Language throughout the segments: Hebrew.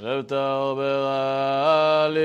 רב טוב ברלי,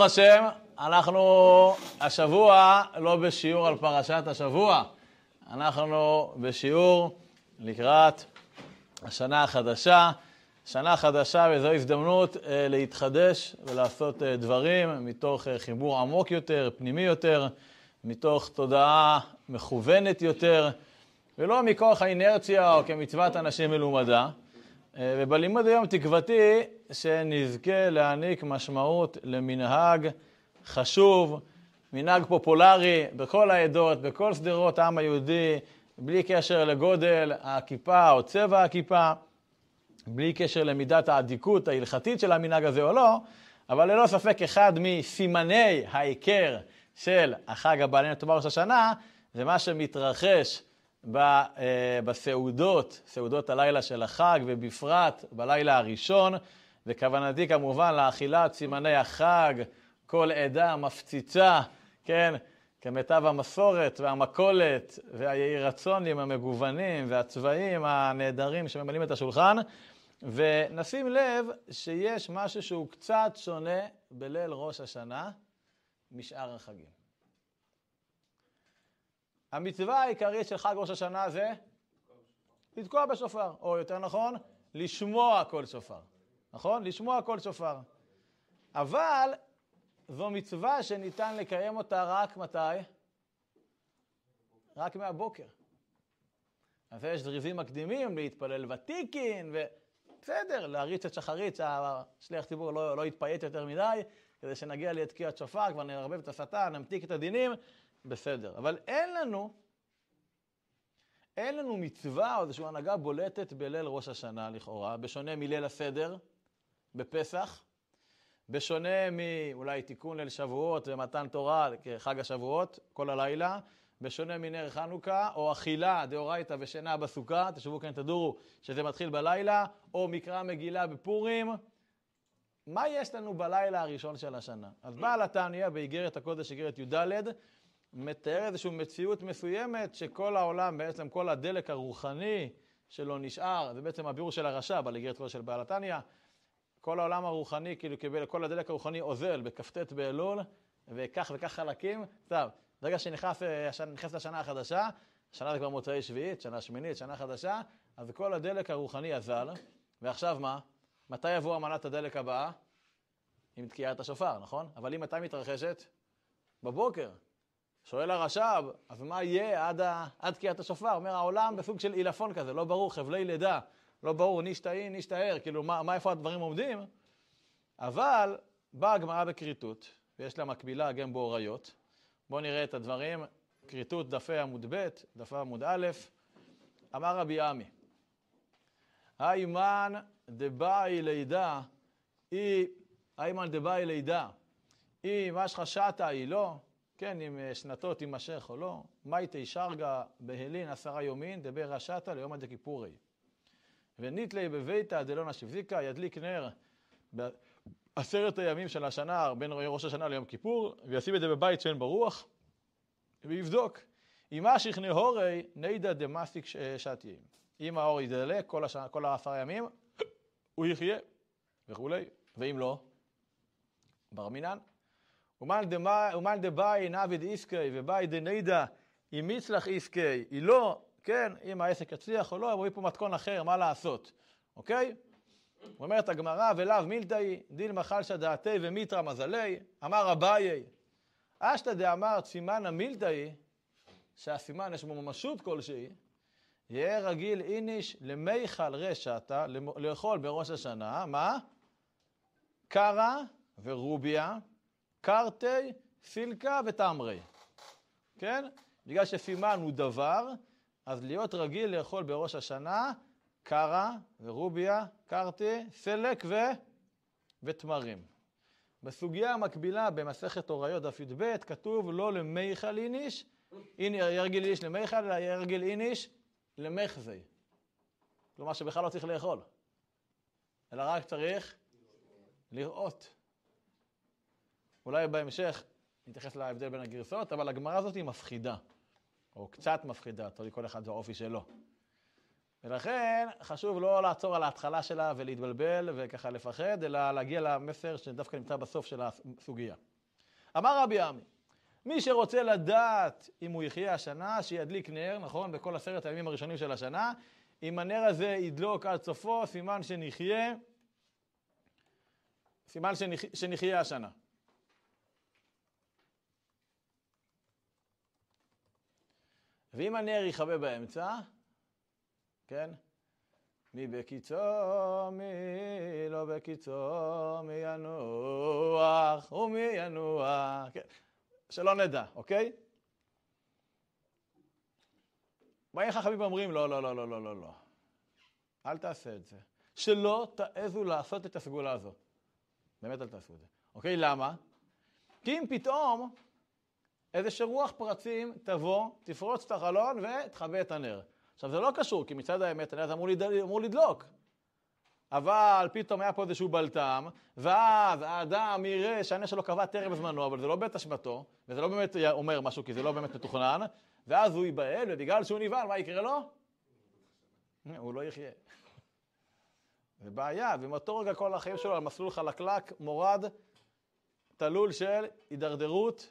ברוך השם, אנחנו השבוע לא בשיעור על פרשת השבוע, אנחנו בשיעור לקראת השנה החדשה. שנה חדשה וזו הזדמנות אה, להתחדש ולעשות אה, דברים מתוך אה, חיבור עמוק יותר, פנימי יותר, מתוך תודעה מכוונת יותר, ולא מכוח האינרציה או כמצוות אנשים מלומדה. אה, ובלימוד היום תקוותי שנזכה להעניק משמעות למנהג חשוב, מנהג פופולרי בכל העדות, בכל שדרות העם היהודי, בלי קשר לגודל הכיפה או צבע הכיפה, בלי קשר למידת האדיקות ההלכתית של המנהג הזה או לא, אבל ללא ספק אחד מסימני ההיכר של החג הבא עלינו לטובה ראש השנה, זה מה שמתרחש אה, בסעודות, סעודות הלילה של החג, ובפרט בלילה הראשון, וכוונתי כמובן לאכילת סימני החג, כל עדה מפציצה, כן, כמיטב המסורת והמכולת והיהי רצונים המגוונים והצבעים הנהדרים שממלאים את השולחן, ונשים לב שיש משהו שהוא קצת שונה בליל ראש השנה משאר החגים. המצווה העיקרית של חג ראש השנה זה לתקוע בשופר, או יותר נכון, לשמוע כל שופר. נכון? לשמוע כל שופר. אבל זו מצווה שניתן לקיים אותה רק מתי? רק מהבוקר. אז יש זריזים מקדימים להתפלל ותיקין, ובסדר, להריץ את שחרית, שהשליח ציבור לא, לא יתפייט יותר מדי, כדי שנגיע לתקיעת שופר, כבר נערבב את השטן, נמתיק את הדינים, בסדר. אבל אין לנו אין לנו מצווה או איזושהי הנהגה בולטת בליל ראש השנה לכאורה, בשונה מליל הסדר בפסח, בשונה מאולי תיקון ליל שבועות ומתן תורה כחג השבועות כל הלילה, בשונה מנר חנוכה, או אכילה דאורייתא ושינה בסוכה, תשבו כאן תדורו שזה מתחיל בלילה, או מקרא מגילה בפורים. מה יש לנו בלילה הראשון של השנה? אז בעל התניא באיגרת הקודש, איגרת י"ד, מתאר איזושהי מציאות מסוימת שכל העולם, בעצם כל הדלק הרוחני שלו נשאר, זה בעצם הביאור של הרש"ב על איגרת קודש של בעל התניא, כל העולם הרוחני, כאילו קיבל, כל הדלק הרוחני אוזל בכ"ט באלול, וכך וכך חלקים. טוב, ברגע שנכנסת לשנה החדשה, שנה זה כבר מוצאי שביעית, שנה שמינית, שנה חדשה, אז כל הדלק הרוחני אזל, ועכשיו מה? מתי יבוא אמנת הדלק הבאה? עם תקיעת השופר, נכון? אבל היא מתי מתרחשת? בבוקר. שואל הרש"ב, אז מה יהיה עד, עד תקיעת השופר? אומר, העולם בסוג של עילפון כזה, לא ברור, חבלי לידה, לא ברור, נשתאי, נשתער, כאילו, מה, מה, איפה הדברים עומדים? אבל באה הגמרא בכריתות, ויש לה מקבילה גם באוריות. בואו נראה את הדברים, כריתות דפי עמוד ב', דפי עמוד א', אמר רבי עמי, האימן דבאי לידה, היא, האימן דבאי לידה, היא מה שחשעת היא לא, כן, אם אה, שנתו תימשך או לא, מייטי שרגא בהלין עשרה יומין, דבר רשעתא ליומא דכיפורי. וניטלי בביתא דלא נשיבזיקה, ידליק נר בעשרת הימים של השנה, בין ראש השנה ליום כיפור, וישים את זה בבית שאין ברוח, ויבדוק. אם אשיך נהורי נידא דמסיק שתיים. אם האור ידלק כל, השנה, כל העשרה ימים, הוא יחיה, וכולי. ואם לא, בר מינן. ומאן דבאי נעביד איסקי ובאי דנידא אם מצלח איסקי, לא, כן, אם העסק יצליח או לא, רואים פה מתכון אחר, מה לעשות, אוקיי? אומרת הגמרא, ולאו מילתאי, דילמה חלשא דעתי ומיתרא מזלי, אמר אביי, אשתא דאמר סימנא מילתאי, שהסימן יש בו ממשות כלשהי, יהיה רגיל איניש למיכל רשעתא, לאכול בראש השנה, מה? קרא ורוביה, קרתי, סילקה ותמרי. כן? בגלל שסימן הוא דבר, אז להיות רגיל לאכול בראש השנה, קרא ורוביה, קרתי, סלק ו... ותמרים. בסוגיה המקבילה במסכת הוריות דף י"ב כתוב לא למיכל איניש, ירגיל איניש למיכל, אלא ירגיל איניש למחזי. כלומר שבכלל לא צריך לאכול, אלא רק צריך לראות. אולי בהמשך נתייחס להבדל בין הגרסאות, אבל הגמרא הזאת היא מפחידה, או קצת מפחידה, תלוי כל אחד והאופי שלו. ולכן חשוב לא לעצור על ההתחלה שלה ולהתבלבל וככה לפחד, אלא להגיע למסר שדווקא נמצא בסוף של הסוגיה. אמר רבי עמי, מי שרוצה לדעת אם הוא יחיה השנה, שידליק נר, נכון? בכל עשרת הימים הראשונים של השנה. אם הנר הזה ידלוק עד סופו, סימן שנחיה, סימן שנח... שנחיה השנה. ואם הנר יכבה באמצע, כן? מי בקיצו, מי לא בקיצו, מי ינוח ומי ינוח. כן. שלא נדע, אוקיי? באים חכמים ואומרים, לא, לא, לא, לא, לא, לא, לא. אל תעשה את זה. שלא תעזו לעשות את הסגולה הזו. באמת אל תעשו את זה. אוקיי? למה? כי אם פתאום איזה רוח פרצים תבוא, תפרוץ את החלון ותכבה את הנר. עכשיו, זה לא קשור, כי מצד האמת הנר אמור, לד... אמור לדלוק. אבל פתאום היה פה איזשהו בלטם, ואז האדם יראה שהנר שלו קבע טרם זמנו, אבל זה לא בית אשמתו, וזה לא באמת אומר משהו, כי זה לא באמת מתוכנן, ואז הוא ייבהל, ובגלל שהוא נבהל, מה יקרה לו? הוא לא יחיה. זה בעיה, ומאותו רגע כל החיים שלו על מסלול חלקלק, מורד, תלול של הידרדרות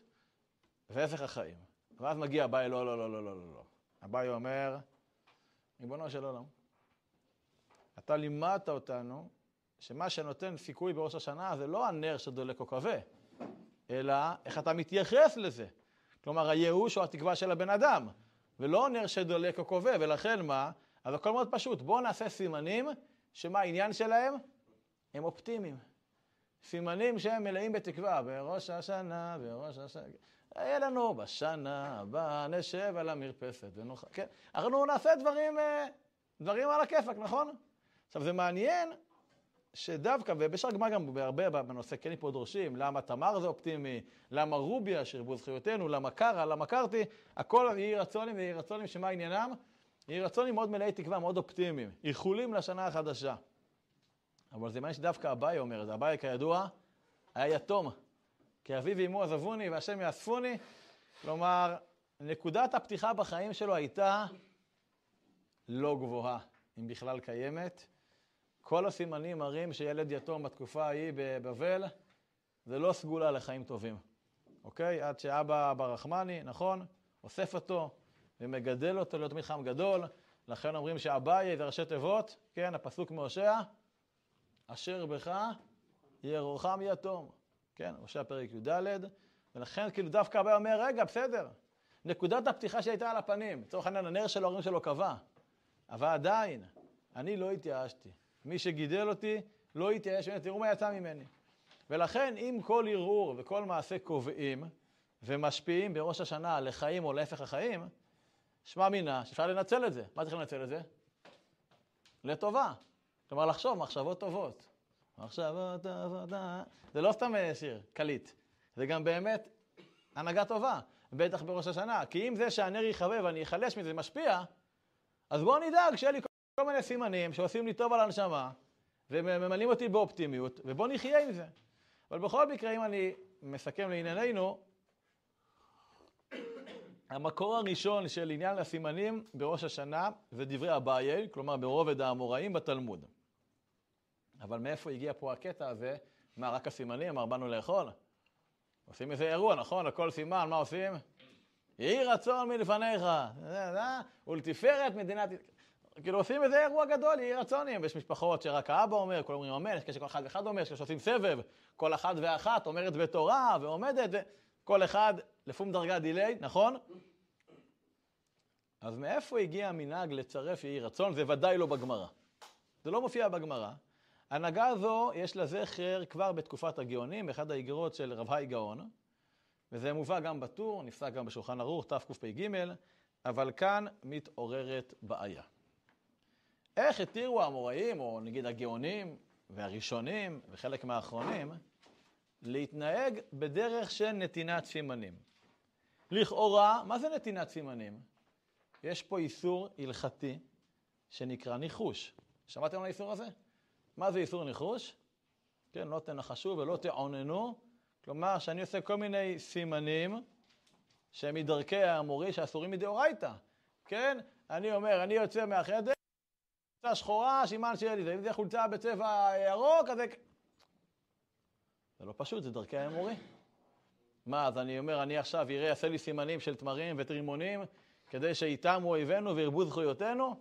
והפך החיים. ואז מגיע אביי, לא, לא, לא, לא, לא, לא. לא. אביי אומר, ריבונו של עולם, אתה לימדת אותנו שמה שנותן סיכוי בראש השנה זה לא הנר שדולק או כבה, אלא איך אתה מתייחס לזה. כלומר, הייאוש או התקווה של הבן אדם, ולא נר שדולק או כבה, ולכן מה? אז הכל מאוד פשוט, בואו נעשה סימנים שמה העניין שלהם? הם אופטימיים. סימנים שהם מלאים בתקווה, בראש השנה, בראש השנה. יהיה לנו בשנה הבאה נשב על המרפסת ונוכל, כן? אנחנו נעשה דברים, אה, דברים על הכיפאק, נכון? עכשיו, זה מעניין שדווקא, ובשאר גמר גם בהרבה בנושא כן פה דורשים, למה תמר זה אופטימי, למה רוביה, שירבו זכויותינו, למה קרא, למה קרתי, הכל יהי רצונים ויהי רצונים, שמה עניינם? יהי רצונים מאוד מלאי תקווה, מאוד אופטימיים, איחולים לשנה החדשה. אבל זה מעניין שדווקא אביי אומר את זה, אביי כידוע היה יתום, כי אבי ואמו עזבוני והשם יאספוני, כלומר, נקודת הפתיחה בחיים שלו הייתה לא גבוהה, אם בכלל קיימת. כל הסימנים מראים שילד יתום בתקופה ההיא בבבל, זה לא סגולה לחיים טובים, אוקיי? עד שאבא ברחמני, נכון, אוסף אותו ומגדל אותו להיות מלחם גדול, לכן אומרים שאביי זה ראשי תיבות, כן, הפסוק מהושע, אשר בך ירוחם יתום, כן, הושע פרק י"ד, ולכן כאילו דווקא אביי אומר, רגע, בסדר, נקודת הפתיחה שהייתה על הפנים, לצורך העניין הנר של ההורים שלו קבע, אבל עדיין, אני לא התייאשתי. מי שגידל אותי לא יתייאש ממני, תראו מה יצא ממני. ולכן, אם כל ערעור וכל מעשה קובעים ומשפיעים בראש השנה לחיים או להפך החיים, שמע מינה שאפשר לנצל את זה. מה צריך לנצל את זה? לטובה. כלומר, לחשוב מחשבות טובות. מחשבות טובות, אה. זה לא סתם אה, שיר, קליט. זה גם באמת הנהגה טובה, בטח בראש השנה. כי אם זה שהנר יכבה ואני אחלש מזה משפיע, אז בואו נדאג שיהיה לי כל מיני סימנים שעושים לי טוב על הנשמה, וממלאים אותי באופטימיות, ובואו נחיה עם זה. אבל בכל מקרה, אם אני מסכם לענייננו, המקור הראשון של עניין הסימנים בראש השנה זה דברי אביי, כלומר ברובד האמוראים בתלמוד. אבל מאיפה הגיע פה הקטע הזה? מה, רק הסימנים? מה, באנו לאכול? עושים איזה אירוע, נכון? לכל סימן, מה עושים? יהי רצון מלפניך, ולתפארת מדינת... כאילו עושים איזה אירוע גדול, יהי רצונים. ויש משפחות שרק האבא אומר, כולם אומרים אמן, יש כאלה שכל אחד ואחד אומר, יש כאלה שעושים סבב, כל אחת ואחת אומרת בתורה ועומדת, וכל אחד לפום דרגה דיליי, נכון? אז מאיפה הגיע המנהג לצרף יהי רצון? זה ודאי לא בגמרא. זה לא מופיע בגמרא. הנהגה הזו, יש לה זכר כבר בתקופת הגאונים, באחד האיגרות של רב האי גאון, וזה מובא גם בטור, נפסק גם בשולחן ערוך, תקפ"ג, אבל כאן מתעוררת בעיה. איך התירו האמוראים, או נגיד הגאונים והראשונים וחלק מהאחרונים, להתנהג בדרך של נתינת סימנים? לכאורה, מה זה נתינת סימנים? יש פה איסור הלכתי שנקרא ניחוש. שמעתם על האיסור הזה? מה זה איסור ניחוש? כן, לא תנחשו ולא תעוננו. כלומר, שאני עושה כל מיני סימנים שהם מדרכי האמורי שאסורים מדאורייתא. כן? אני אומר, אני יוצא מהחדר, חולצה שחורה, סימן שיהיה לי זה. אם זה חולצה בצבע ירוק, אז זה... זה לא פשוט, זה דרכי האמורי. מה, אז אני אומר, אני עכשיו אראה, יעשה לי סימנים של תמרים וטרימונים, כדי שיתמו אויבינו וירבו זכויותינו?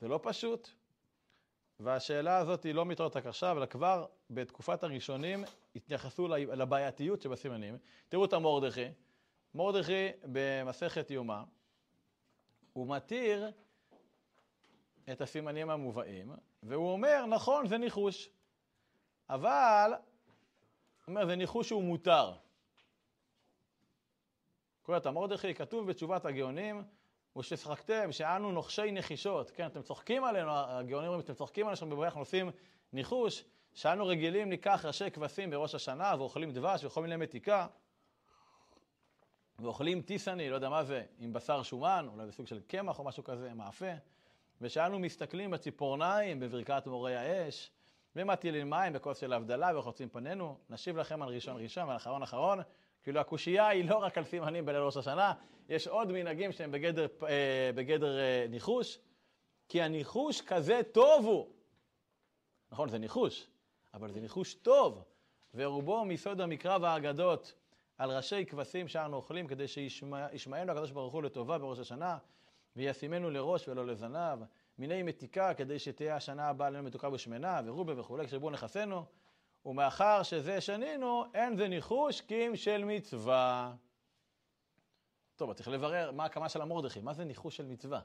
זה לא פשוט. והשאלה הזאת היא לא מתעוררת עכשיו, אלא כבר בתקופת הראשונים התייחסו לבעייתיות שבסימנים. תראו את המורדכי. מורדכי במסכת יומא, הוא מתיר את הסימנים המובאים, והוא אומר, נכון, זה ניחוש, אבל, הוא אומר, זה ניחוש שהוא מותר. קורא את המורדכי, כתוב בתשובת הגאונים, וששחקתם שאנו נוחשי נחישות, כן, אתם צוחקים עלינו, הגאונים אומרים, אתם צוחקים עלינו שבבריאה אנחנו עושים ניחוש, שאנו רגילים ניקח ראשי כבשים בראש השנה ואוכלים דבש וכל מיני מתיקה, ואוכלים טיסני, לא יודע מה זה, עם בשר שומן, אולי בסוג של קמח או משהו כזה, מאפה, ושאנו מסתכלים בציפורניים, בברכת מורי האש, ומטילים מים בכוס של הבדלה וחוצים פנינו, נשיב לכם על ראשון ראשון ועל אחרון אחרון, כאילו הקושייה היא לא רק על סימנים בליל ראש השנה, יש עוד מנהגים שהם בגדר, אה, בגדר אה, ניחוש, כי הניחוש כזה טוב הוא. נכון, זה ניחוש, אבל זה ניחוש טוב, ורובו מיסוד המקרא והאגדות על ראשי כבשים שאנו אוכלים, כדי שישמענו הקדוש ברוך הוא לטובה בראש השנה, וישימנו לראש ולא לזנב, מיני מתיקה, כדי שתהיה השנה הבאה לנו מתוקה ושמנה, ורובה וכולי, כשבואו נכסנו. ומאחר שזה שנינו, אין זה ניחוש קים של מצווה. טוב, צריך לברר מה הקמה של המורדכי, מה זה ניחוש של מצווה?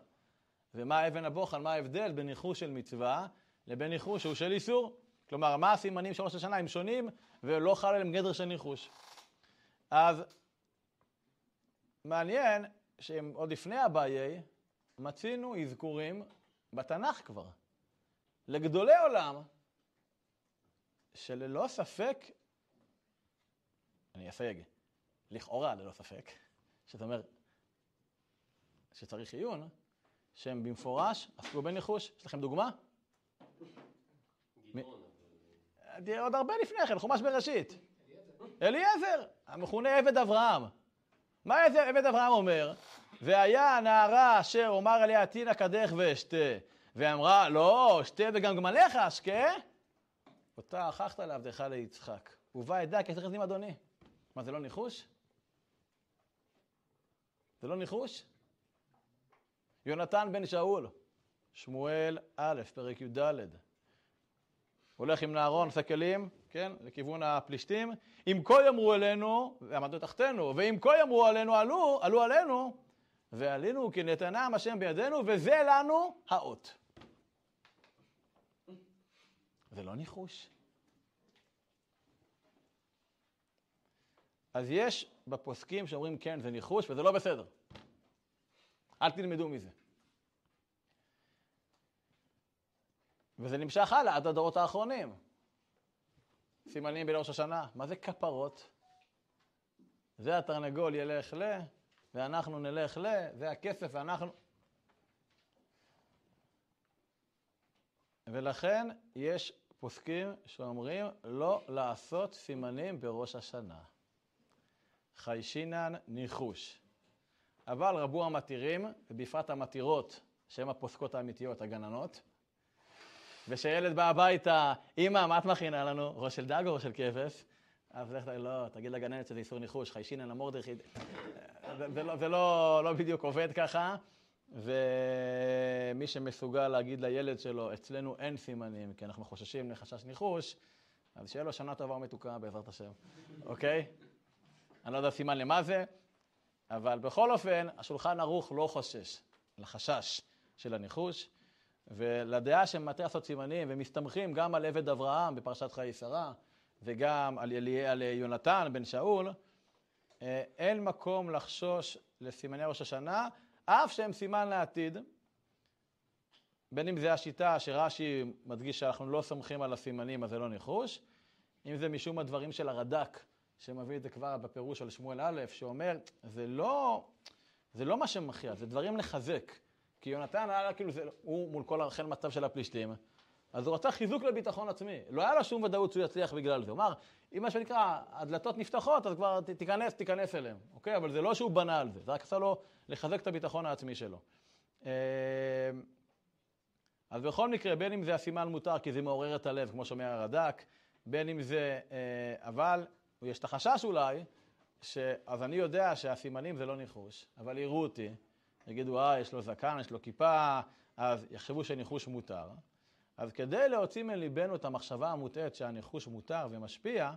ומה אבן הבוחן, מה ההבדל בין ניחוש של מצווה לבין ניחוש שהוא של איסור? כלומר, מה הסימנים של ראש השנה הם שונים ולא חל עליהם גדר של ניחוש. אז מעניין שעוד לפני אביי מצינו אזכורים בתנ"ך כבר, לגדולי עולם, שללא ספק, אני אסייג, לכאורה ללא ספק, זאת אומרת שצריך עיון, שהם במפורש עסקו בניחוש. יש לכם דוגמה? גדעון. עוד הרבה לפני כן, חומש בראשית. אליעזר, המכונה עבד אברהם. מה איזה עבד אברהם אומר? והיה הנערה אשר אומר עליה תינא קדך ואשתה. ואמרה, לא, שתה וגם גמליך אשקה. אותה הכחת לעבדך ליצחק. ובא אדע כי צריך עם אדוני. מה, זה לא ניחוש? זה לא ניחוש? יונתן בן שאול, שמואל א', פרק י"ד. הולך עם נהרון, עושה כלים, כן, לכיוון הפלישתים. אם כה יאמרו אלינו, ועמדו תחתנו, ואם כה יאמרו עלינו, עלו, עלו עלינו, ועלינו כי נתנם השם בידינו, וזה לנו האות. זה לא ניחוש. אז יש בפוסקים שאומרים כן, זה ניחוש, וזה לא בסדר. אל תלמדו מזה. וזה נמשך הלאה עד הדורות האחרונים. סימנים בראש השנה, מה זה כפרות? זה התרנגול ילך ל, ואנחנו נלך ל, זה הכסף ואנחנו... ולכן יש פוסקים שאומרים לא לעשות סימנים בראש השנה. חיישינן ניחוש. אבל רבו המתירים, ובפרט המתירות, שהן הפוסקות האמיתיות, הגננות, ושילד בא הביתה, אמא, מה את מכינה לנו? ראש של דג או ראש של כבש? אז לך, לא, תגיד לגננת שזה איסור ניחוש, חיישינן למורדכי. זה, לא, זה לא, לא בדיוק עובד ככה, ומי שמסוגל להגיד לילד שלו, אצלנו אין סימנים, כי אנחנו חוששים לחשש ניחוש, אז שיהיה לו שנה טובה ומתוקה בעזרת השם, אוקיי? אני לא יודע סימן למה זה, אבל בכל אופן, השולחן ערוך לא חושש לחשש של הניחוש, ולדעה שהם מטה לעשות סימנים, ומסתמכים גם על עבד אברהם בפרשת חיי שרה, וגם על, אלי, על יונתן בן שאול, אה, אין מקום לחשוש לסימני ראש השנה, אף שהם סימן לעתיד, בין אם זה השיטה שרש"י מדגיש שאנחנו לא סומכים על הסימנים, אז זה לא ניחוש, אם זה משום הדברים של הרד"ק, שמביא את זה כבר בפירוש על שמואל א', שאומר, זה לא, זה לא מה שמכריע, זה דברים לחזק. כי יונתן היה כאילו, זה, הוא מול כל החל מצב של הפלישתים, אז הוא רצה חיזוק לביטחון עצמי. לא היה לו שום ודאות שהוא יצליח בגלל זה. הוא אמר, אם מה שנקרא, הדלתות נפתחות, אז כבר תיכנס, תיכנס אליהם, אוקיי? אבל זה לא שהוא בנה על זה, זה רק עשה לו לחזק את הביטחון העצמי שלו. אה, אז בכל מקרה, בין אם זה הסימן מותר כי זה מעורר את הלב, כמו שאומר הרד"ק, בין אם זה, אה, אבל יש את החשש אולי, ש... אז אני יודע שהסימנים זה לא ניחוש, אבל יראו אותי, יגידו, אה, יש לו זקן, יש לו כיפה, אז יחשבו שניחוש מותר. אז כדי להוציא מליבנו את המחשבה המוטעית שהניחוש מותר ומשפיע,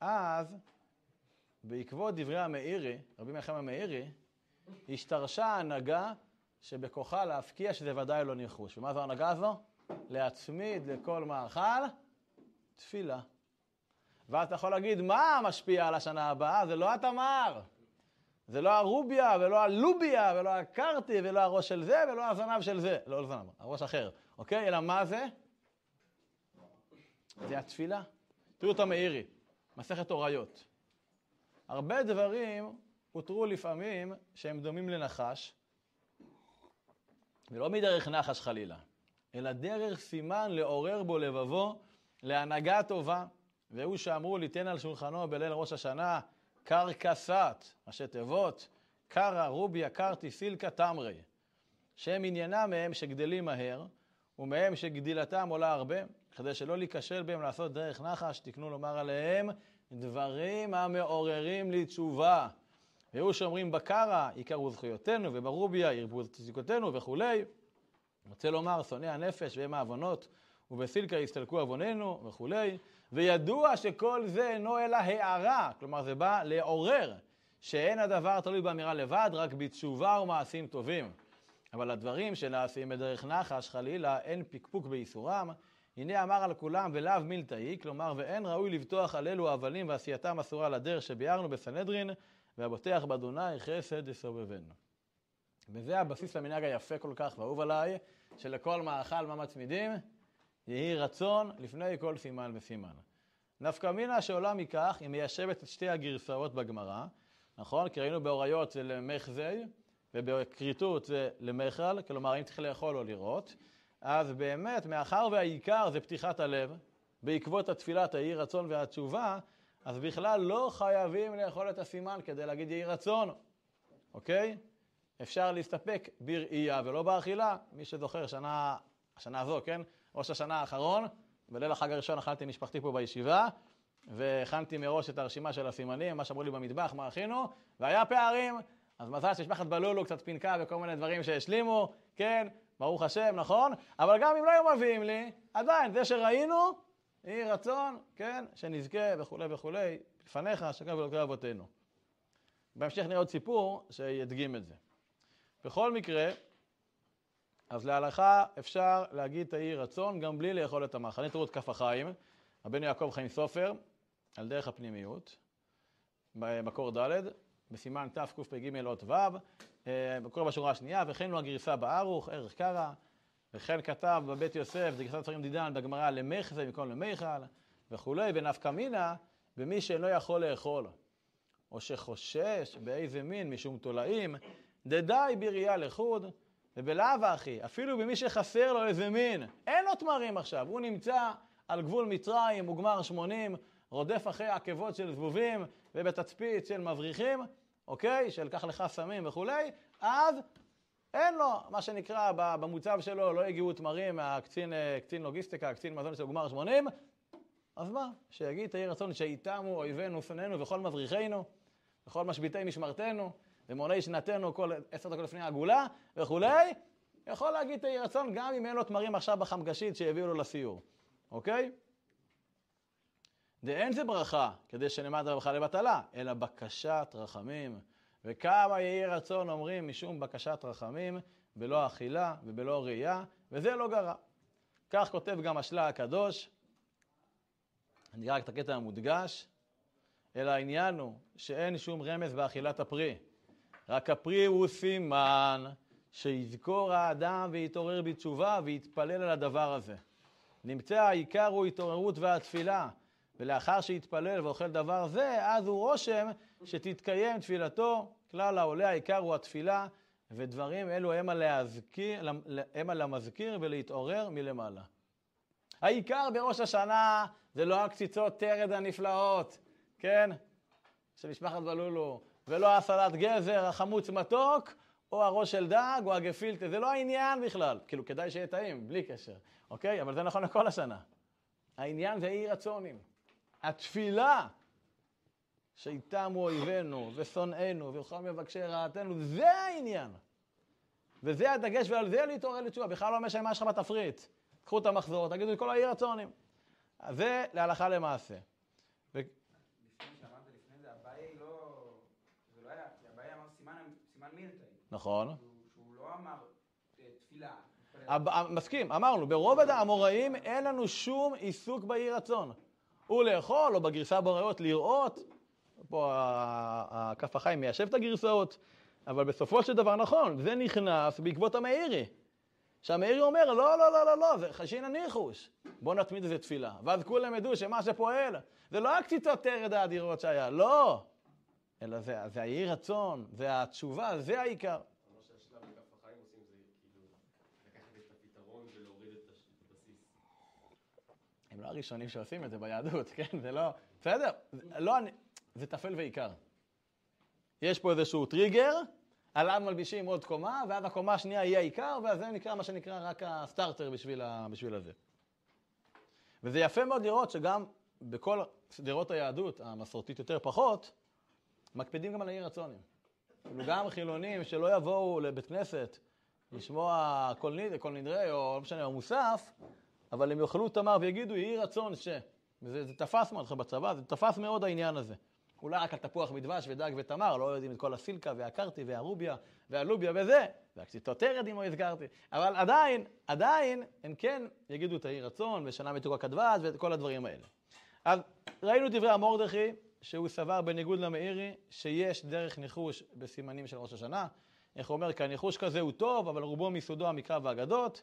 אז בעקבות דברי המאירי, רבי מלחם המאירי, השתרשה ההנהגה שבכוחה להפקיע שזה ודאי לא ניחוש. ומה זו ההנהגה הזו? להצמיד לכל מאכל תפילה. ואז אתה יכול להגיד, מה משפיע על השנה הבאה? זה לא התמר, זה לא הרוביה, ולא הלוביה, ולא הקרטי, ולא הראש של זה, ולא הזנב של זה. לא, לא זנב, הראש אחר, אוקיי? אלא מה זה? זה התפילה. תראו את המאירי, מסכת הוריות. הרבה דברים הותרו לפעמים שהם דומים לנחש, ולא מדרך נחש חלילה, אלא דרך סימן לעורר בו לבבו להנהגה טובה. והוא שאמרו ליתן על שולחנו בליל ראש השנה קרקסת, ראשי תיבות, קרא רוביה קרתי סילקה תמרי, שהם עניינם מהם שגדלים מהר, ומהם שגדילתם עולה הרבה, כדי שלא להיכשל בהם לעשות דרך נחש, תקנו לומר עליהם דברים המעוררים לתשובה. והיו שאומרים בקרא, עיקרו זכויותינו, וברוביה, ירבו צדיקותינו וכולי. רוצה לומר, שונאי הנפש והם העוונות, ובסילקה יסתלקו עווננו וכולי. וידוע שכל זה אינו אלא הערה, כלומר זה בא לעורר, שאין הדבר תלוי באמירה לבד, רק בתשובה ומעשים טובים. אבל הדברים שנעשים בדרך נחש, חלילה, אין פקפוק בייסורם. הנה אמר על כולם ולאו מילתאי, כלומר ואין ראוי לבטוח על אלו הבלים ועשייתם אסורה לדרך שביארנו בסנהדרין, והבוטח באדוני חסד יסובבנו. וזה הבסיס למנהג היפה כל כך ואהוב עליי, שלכל מאכל מה מצמידים? יהי רצון לפני כל סימן וסימן. נפקא מינה שעולה מכך, היא מיישבת את שתי הגרסאות בגמרא, נכון? כי ראינו באוריות זה למחזי, ובכריתות זה למכל, כלומר אם צריך לאכול או לראות. אז באמת, מאחר והעיקר זה פתיחת הלב, בעקבות התפילת היהי רצון והתשובה, אז בכלל לא חייבים לאכול את הסימן כדי להגיד יהי רצון, אוקיי? אפשר להסתפק בראייה ולא באכילה. מי שזוכר, שנה, השנה הזו, כן? ראש השנה האחרון, בליל החג הראשון אכלתי משפחתי פה בישיבה, והכנתי מראש את הרשימה של הסימנים, מה שאמרו לי במטבח, מה הכינו, והיה פערים. אז מזל שמשפחת בלולו קצת פינקה וכל מיני דברים שהשלימו, כן, ברוך השם, נכון? אבל גם אם לא היו מביאים לי, עדיין, זה שראינו, יהי רצון, כן, שנזכה וכולי וכולי, לפניך, שקר ולוקח אבותינו. בהמשך נראה עוד סיפור שידגים את זה. בכל מקרה, אז להלכה אפשר להגיד תהי רצון גם בלי לאכול את המאכל. תראו את כף החיים, הבן יעקב חיים סופר, על דרך הפנימיות, במקור ד', בסימן תקפ"ג אות ו', אה, בשורה השנייה, וכן הוא הגרסה בארוך, ערך קרא, וכן כתב בבית יוסף, זה גרסת ספרים דידן בגמרא למחזה במקום למיכל וכולי, ונפקא מינה במי שאינו יכול לאכול, או שחושש באיזה מין משום תולעים, דדי בראייה לחוד, ובלאו הכי, אפילו במי שחסר לו איזה מין, אין לו תמרים עכשיו, הוא נמצא על גבול מצרים, הוא גמר 80, רודף אחרי עקבות של זבובים ובתצפית של מבריחים, אוקיי? של קח לך סמים וכולי, אז אין לו, מה שנקרא, במוצב שלו לא הגיעו תמרים מהקצין קצין לוגיסטיקה, קצין מזון של גמר 80, אז מה? שיגיד תהי רצון שאיתמו אויבינו שונאינו וכל מבריחינו, וכל משביתי משמרתנו, ומוני שנתנו כל עשר דקות לפני הגאולה וכולי, יכול להגיד תהי רצון גם אם אין לו תמרים עכשיו בחמגשית שהביאו לו לסיור, אוקיי? דאין זה ברכה כדי שנאמר רווחה לבטלה, אלא בקשת רחמים. וכמה יהי רצון אומרים משום בקשת רחמים, בלא אכילה ובלא ראייה, וזה לא גרע. כך כותב גם השלה הקדוש, אני רק את הקטע המודגש, אלא העניין הוא שאין שום רמז באכילת הפרי. רק הפרי הוא סימן שיזכור האדם ויתעורר בתשובה ויתפלל על הדבר הזה. נמצא העיקר הוא התעוררות והתפילה. ולאחר שיתפלל ואוכל דבר זה, אז הוא רושם שתתקיים תפילתו. כלל העולה העיקר הוא התפילה, ודברים אלו הם להזכיר, הם על המזכיר ולהתעורר מלמעלה. העיקר בראש השנה זה לא הקציצות תרד הנפלאות, כן? של משפחת בלולו, ולא הסלט גזר, החמוץ מתוק, או הראש של דג, או הגפילטה, זה לא העניין בכלל. כאילו, כדאי שיהיה טעים, בלי קשר, אוקיי? אבל זה נכון לכל השנה. העניין זה אי רצונים. התפילה שאיתמו אויבינו ושונאינו וכל מבקשי רעתנו, זה העניין. וזה הדגש, ועל זה להתעורר לתשובה. בכלל לא משנה מה יש לך בתפריט. קחו את המחזור, תגידו את כל העיר רצונים. זה להלכה למעשה. ו... שאמרת לפני זה, אביי לא... זה לא היה... אביי אמר סימן מילתאי. נכון. שהוא לא אמר אה, תפילה. מסכים, אמרנו, ברובד האמוראים אין לנו שום עיסוק באי רצון. הוא לאכול, או בגרסה הבוראות לראות, פה הכף החיים מיישב את הגרסאות, אבל בסופו של דבר נכון, זה נכנס בעקבות המאירי. שהמאירי אומר, לא, לא, לא, לא, לא, זה חשין הניחוש. בואו נתמיד איזה תפילה. ואז כולם ידעו שמה שפועל, זה לא הקציצות תרד האדירות שהיה, לא. אלא זה, זה היהי רצון, זה התשובה, זה העיקר. הם לא הראשונים שעושים את זה ביהדות, כן? זה לא... בסדר, לא, זה טפל ועיקר. יש פה איזשהו טריגר, עליו מלבישים עוד קומה, ואז הקומה השנייה היא העיקר, ואז זה נקרא מה שנקרא רק הסטארטר בשביל, ה, בשביל הזה. וזה יפה מאוד לראות שגם בכל שדרות היהדות, המסורתית יותר פחות, מקפידים גם על העיר רצונים. כאילו גם חילונים שלא יבואו לבית כנסת לשמוע קול, נד, קול נדרי, או לא משנה, או מוסף, אבל הם יאכלו תמר ויגידו, יהי רצון ש... וזה זה תפס מאוד בצבא, זה תפס מאוד העניין הזה. אולי רק על תפוח בדבש ודג ותמר, לא יודעים את כל הסילקה והכרתי והרוביה והלוביה וזה, והקציצות תרד אם לא הזכרתי. אבל עדיין, עדיין, הם כן יגידו את היהי רצון ושנה מתוקה כדבש ואת כל הדברים האלה. אז ראינו דברי המורדכי, שהוא סבר בניגוד למאירי שיש דרך ניחוש בסימנים של ראש השנה. איך הוא אומר, כי הניחוש כזה הוא טוב, אבל רובו מסודו המקרא והאגדות,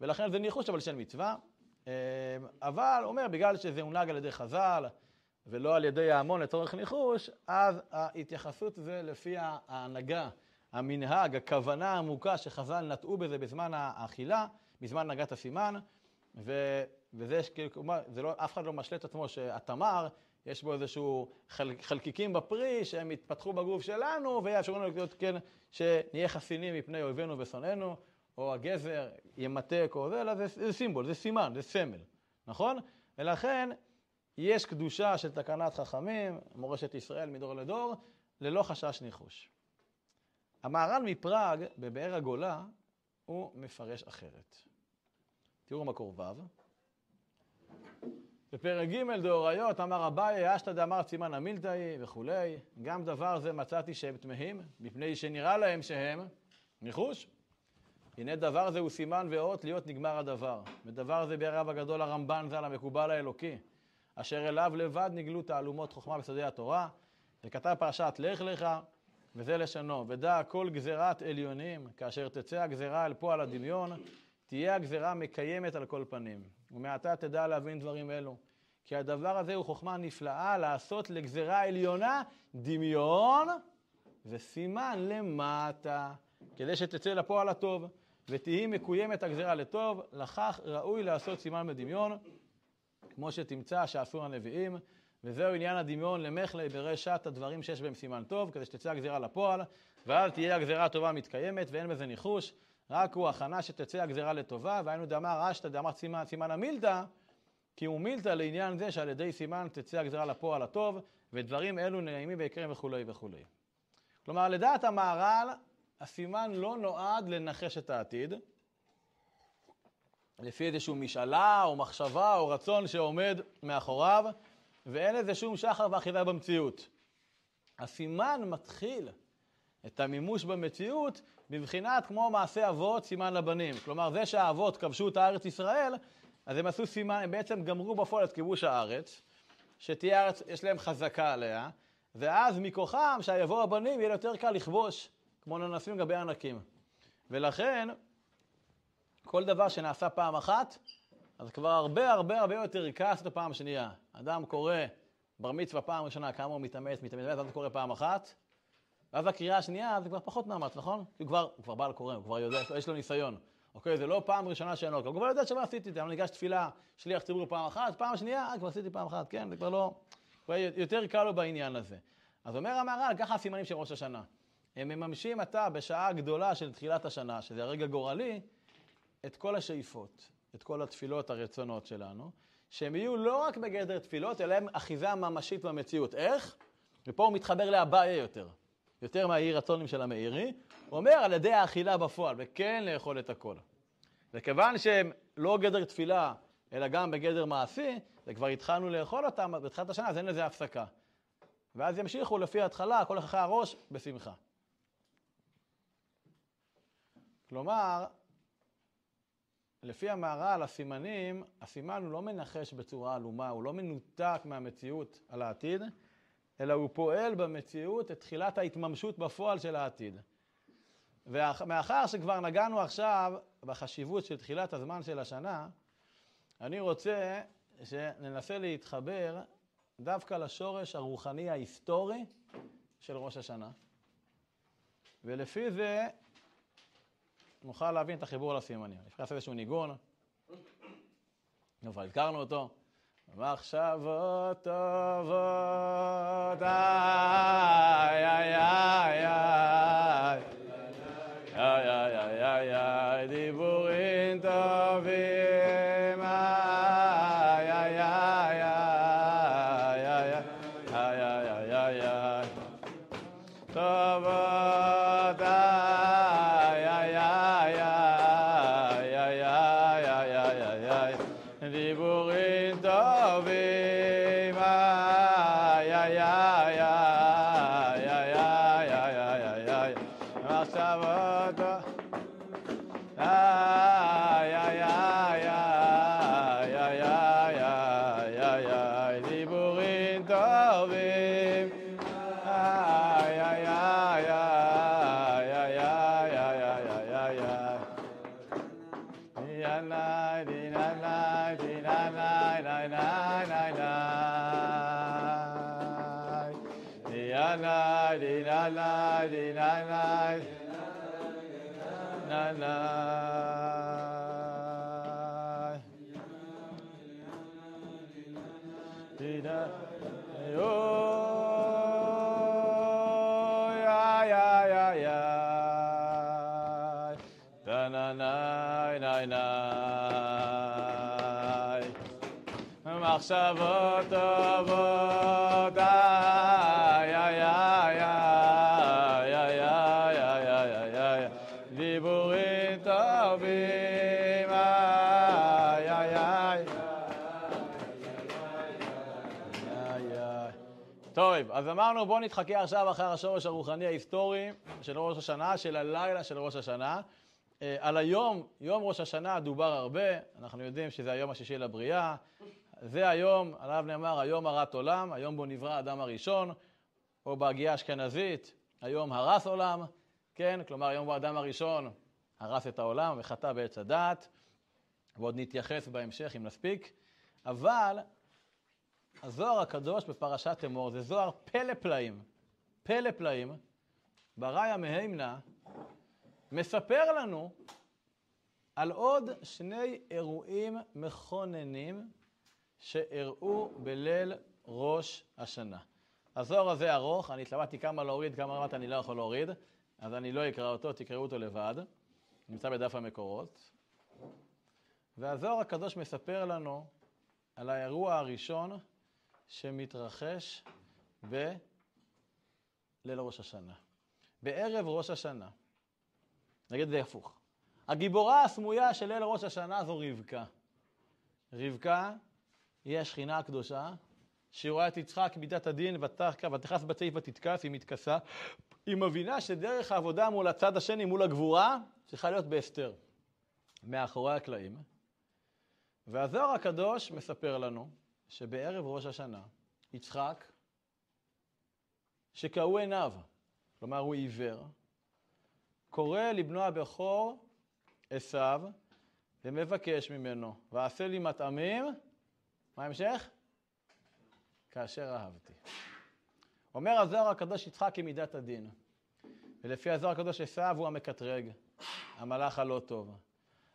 ולכן זה ניחוש אבל של מצווה. אה, אבל אומר, בגלל שזה הונהג על ידי חז"ל ולא על ידי ההמון לצורך ניחוש, אז ההתייחסות זה לפי ההנהגה, המנהג, הכוונה העמוקה שחז"ל נטעו בזה בזמן האכילה, בזמן הנהגת הסימן, ו, וזה, כלומר, זה לא, אף אחד לא משלה את עצמו שהתמר, יש בו איזשהו חל, חלקיקים בפרי שהם יתפתחו בגוף שלנו ויאפשרו לנו להיות, כן, שנהיה חסינים מפני אויבינו ושונאינו, או הגזר ימתק או זה, אלא זה, זה סימבול, זה סימן, זה סמל, נכון? ולכן יש קדושה של תקנת חכמים, מורשת ישראל מדור לדור, ללא חשש ניחוש. המהר"ל מפראג, בבאר הגולה, הוא מפרש אחרת. תראו מקור ו'. בפרק ג' דאוריות אמר אביי, אשתא דאמר סימן המילתאי וכולי, גם דבר זה מצאתי שהם תמהים, מפני שנראה להם שהם ניחוש. הנה דבר זה הוא סימן ואות להיות נגמר הדבר. ודבר זה בערב הגדול הרמב"ן ז"ל המקובל האלוקי, אשר אליו לבד נגלו תעלומות חוכמה בשדה התורה, וכתב פרשת לך לך, וזה לשונו, ודע כל גזירת עליונים, כאשר תצא הגזירה אל פועל הדמיון, תהיה הגזירה מקיימת על כל פנים. ומעתה תדע להבין דברים אלו. כי הדבר הזה הוא חוכמה נפלאה לעשות לגזירה עליונה דמיון וסימן למטה, כדי שתצא לפועל הטוב, ותהי מקוימת הגזירה לטוב, לכך ראוי לעשות סימן בדמיון, כמו שתמצא שעשו הנביאים, וזהו עניין הדמיון למחלי ברשת הדברים שיש בהם סימן טוב, כדי שתצא הגזירה לפועל, ואז תהיה הגזירה הטובה מתקיימת, ואין בזה ניחוש, רק הוא הכנה שתצא הגזירה לטובה, והיינו דאמר אשתא דאמר סימן, סימן המילתא, כי הוא מילתא לעניין זה שעל ידי סימן תצא הגזירה לפועל הטוב, ודברים אלו נעימים ויקרים וכולי וכולי. כלומר, לדעת המהר"ל, הסימן לא נועד לנחש את העתיד, לפי איזושהי משאלה או מחשבה או רצון שעומד מאחוריו, ואין לזה שום שחר ואחיזה במציאות. הסימן מתחיל את המימוש במציאות בבחינת כמו מעשה אבות, סימן לבנים. כלומר, זה שהאבות כבשו את הארץ ישראל, אז הם עשו סימן, הם בעצם גמרו בפועל את כיבוש הארץ, שתהיה ארץ, יש להם חזקה עליה, ואז מכוחם, שיבואו הבנים, יהיה יותר קל לכבוש, כמו ננסים לגבי ענקים. ולכן, כל דבר שנעשה פעם אחת, אז כבר הרבה הרבה הרבה יותר קל לעשות את הפעם השנייה. אדם קורא בר מצווה פעם ראשונה, כמה הוא מתאמץ, מתאמץ, ואז הוא קורא פעם אחת, ואז הקריאה השנייה זה כבר פחות מאמץ, נכון? כי הוא כבר, הוא כבר בעל קורא, הוא כבר יודע, יש לו ניסיון. אוקיי, זה לא פעם ראשונה שאין לו, הוא כבר יודע שמה עשיתי את זה, אני ניגש תפילה, שליח ציבור פעם אחת, פעם שנייה, אה, כבר עשיתי פעם אחת, כן, זה כבר לא, כבר יותר קל לו בעניין הזה. אז אומר המהר"ל, ככה הסימנים של ראש השנה. הם מממשים עתה בשעה גדולה של תחילת השנה, שזה הרגע גורלי, את כל השאיפות, את כל התפילות הרצונות שלנו, שהם יהיו לא רק בגדר תפילות, אלא הם אחיזה ממשית במציאות. איך? ופה הוא מתחבר לאביי יותר. יותר מהיהי רצונים של המאירי, הוא אומר על ידי האכילה בפועל, וכן לאכול את הכל. וכיוון שהם לא גדר תפילה, אלא גם בגדר מעשי, וכבר התחלנו לאכול אותם בתחילת השנה, אז אין לזה הפסקה. ואז ימשיכו לפי ההתחלה, כל אחרי הראש, בשמחה. כלומר, לפי המהר"ל, הסימנים, הסימן הוא לא מנחש בצורה עלומה, הוא לא מנותק מהמציאות על העתיד, אלא הוא פועל במציאות את תחילת ההתממשות בפועל של העתיד. ומאחר שכבר נגענו עכשיו בחשיבות של תחילת הזמן של השנה, אני רוצה שננסה להתחבר דווקא לשורש הרוחני ההיסטורי של ראש השנה. ולפי זה נוכל להבין את החיבור לסימנים. נפתח איזשהו ניגון, כבר הזכרנו אותו. מחשבות טובות, איי, איי, איי, איי, איי, איי, איי, דיבורים טובים. מחשבות טובות, איי, איי, איי, איי, איי, איי, איי, איי, איי, דיבורים טובים, איי, איי, איי. טוב, אז אמרנו בואו נתחכה עכשיו אחר השורש הרוחני ההיסטורי של ראש השנה, של הלילה של ראש השנה. אה, על היום, יום ראש השנה, דובר הרבה, אנחנו יודעים שזה היום השישי לבריאה. זה היום, עליו נאמר, היום הרת עולם, היום בו נברא האדם הראשון, או בהגייה האשכנזית, היום הרס עולם, כן? כלומר, היום בו האדם הראשון הרס את העולם וחטא בעץ הדעת, ועוד נתייחס בהמשך אם נספיק. אבל הזוהר הקדוש בפרשת אמור זה זוהר פלא פלאים, פלא פלאים, בראיה מהימנה, מספר לנו על עוד שני אירועים מכוננים שאירעו בליל ראש השנה. הזוהר הזה ארוך, אני התלבטתי כמה להוריד, כמה רמת אני לא יכול להוריד, אז אני לא אקרא אותו, תקראו אותו לבד. נמצא בדף המקורות. והזוהר הקדוש מספר לנו על האירוע הראשון שמתרחש בליל ראש השנה. בערב ראש השנה. נגיד את זה הפוך. הגיבורה הסמויה של ליל ראש השנה זו רבקה. רבקה היא השכינה הקדושה, שהיא רואה את יצחק מידת הדין, ותכס בצעיף ותתכס, היא מתכסה. היא מבינה שדרך העבודה מול הצד השני, מול הגבורה, צריכה להיות בהסתר, מאחורי הקלעים. והזוהר הקדוש מספר לנו שבערב ראש השנה, יצחק, שקהו עיניו, כלומר הוא עיוור, קורא לבנו הבכור עשיו ומבקש ממנו, ועשה לי מטעמים מה ההמשך? כאשר אהבתי. אומר הזוהר הקדוש יצחק כמידת הדין. ולפי הזוהר הקדוש עשיו הוא המקטרג, המלאך הלא טוב.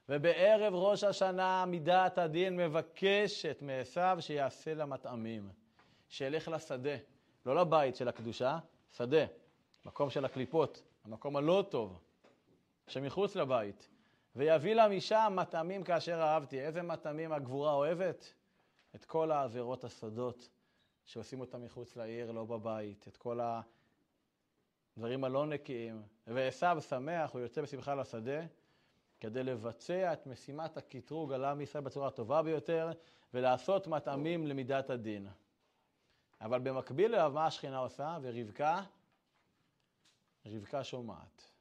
ובערב ראש השנה מידת הדין מבקשת מעשיו שיעשה לה מטעמים. שילך לשדה, לא לבית של הקדושה, שדה, מקום של הקליפות, המקום הלא טוב, שמחוץ לבית. ויביא לה משם מטעמים כאשר אהבתי. איזה מטעמים הגבורה אוהבת? את כל העבירות השדות שעושים אותם מחוץ לעיר, לא בבית, את כל הדברים הלא נקיים. ועשו שמח, הוא יוצא בשמחה לשדה, כדי לבצע את משימת הקטרוג על עם ישראל בצורה הטובה ביותר, ולעשות מטעמים למידת הדין. אבל במקביל אליו, מה השכינה עושה? ורבקה, רבקה שומעת.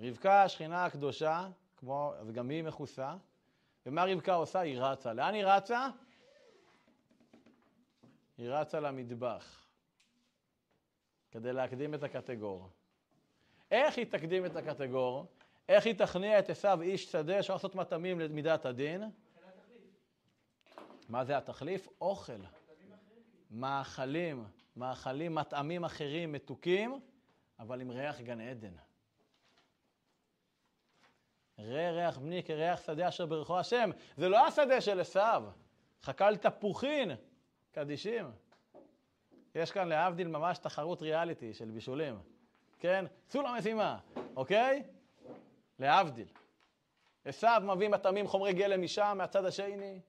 רבקה, השכינה הקדושה, כמו, וגם היא מכוסה, ומה רבקה עושה? היא רצה. לאן היא רצה? היא רצה למטבח, כדי להקדים את הקטגור. איך היא תקדים את הקטגור? איך היא תכניע את עשיו איש שדה שאפשר לעשות מטעמים למידת הדין? מה זה התחליף? אוכל. מאכלים, מאכלים, מטעמים אחרים, מתוקים, אבל עם ריח גן עדן. ראה ריח בני כריח שדה אשר ברכו השם. זה לא השדה של עשיו. חקל תפוחין, קדישים. יש כאן להבדיל ממש תחרות ריאליטי של בישולים. כן? צאו למשימה, אוקיי? להבדיל. עשיו מביא מטעמים חומרי גלם משם, מהצד השני,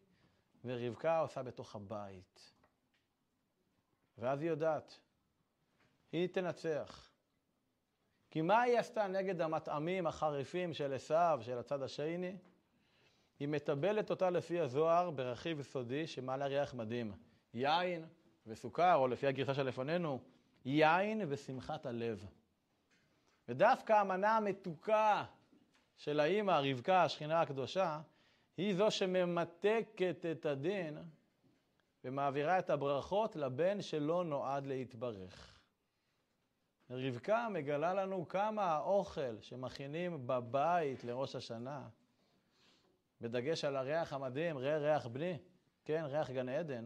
ורבקה עושה בתוך הבית. ואז היא יודעת, היא תנצח. כי מה היא עשתה נגד המטעמים החריפים של עשיו, של הצד השני? היא מטבלת אותה לפי הזוהר ברכיב סודי שמעלה ריח מדהים. יין וסוכר, או לפי הגרסה שלפנינו, יין ושמחת הלב. ודווקא המנה המתוקה של האימא, רבקה, השכינה הקדושה, היא זו שממתקת את הדין ומעבירה את הברכות לבן שלא נועד להתברך. רבקה מגלה לנו כמה האוכל שמכינים בבית לראש השנה בדגש על הריח המדהים, ראה ריח בני, כן, ריח גן עדן.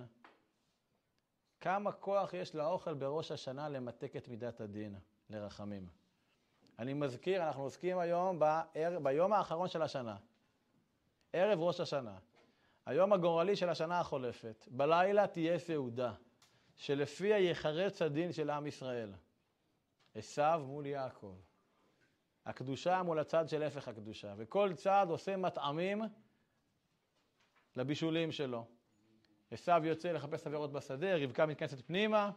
כמה כוח יש לאוכל בראש השנה למתק את מידת הדין, לרחמים. אני מזכיר, אנחנו עוסקים היום בער, ביום האחרון של השנה, ערב ראש השנה, היום הגורלי של השנה החולפת. בלילה תהיה סעודה, שלפיה ייחרץ הדין של עם ישראל. עשו מול יעקב. הקדושה מול הצד של הפך הקדושה, וכל צד עושה מטעמים לבישולים שלו. עשו יוצא לחפש עבירות בשדה, רבקה מתכנסת פנימה,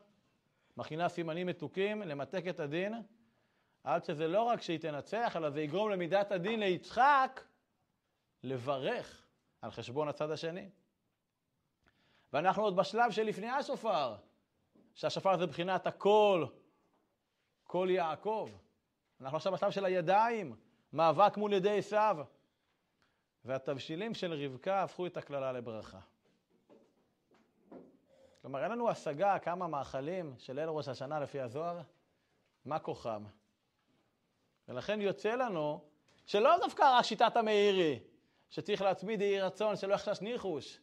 מכינה סימנים מתוקים למתק את הדין, עד שזה לא רק שהיא תנצח, אלא זה יגרום למידת הדין ליצחק לברך על חשבון הצד השני. ואנחנו עוד בשלב שלפני השופר, שהשופר זה בחינת הקול, קול יעקב. אנחנו עכשיו בשלב של הידיים, מאבק מול ידי עשיו. והתבשילים של רבקה הפכו את הקללה לברכה. כלומר, אין לנו השגה כמה מאכלים של ליל ראש השנה לפי הזוהר, מה כוחם. ולכן יוצא לנו שלא דווקא רק שיטת המאירי, שצריך להצמיד יהי רצון שלא יחשש ניחוש,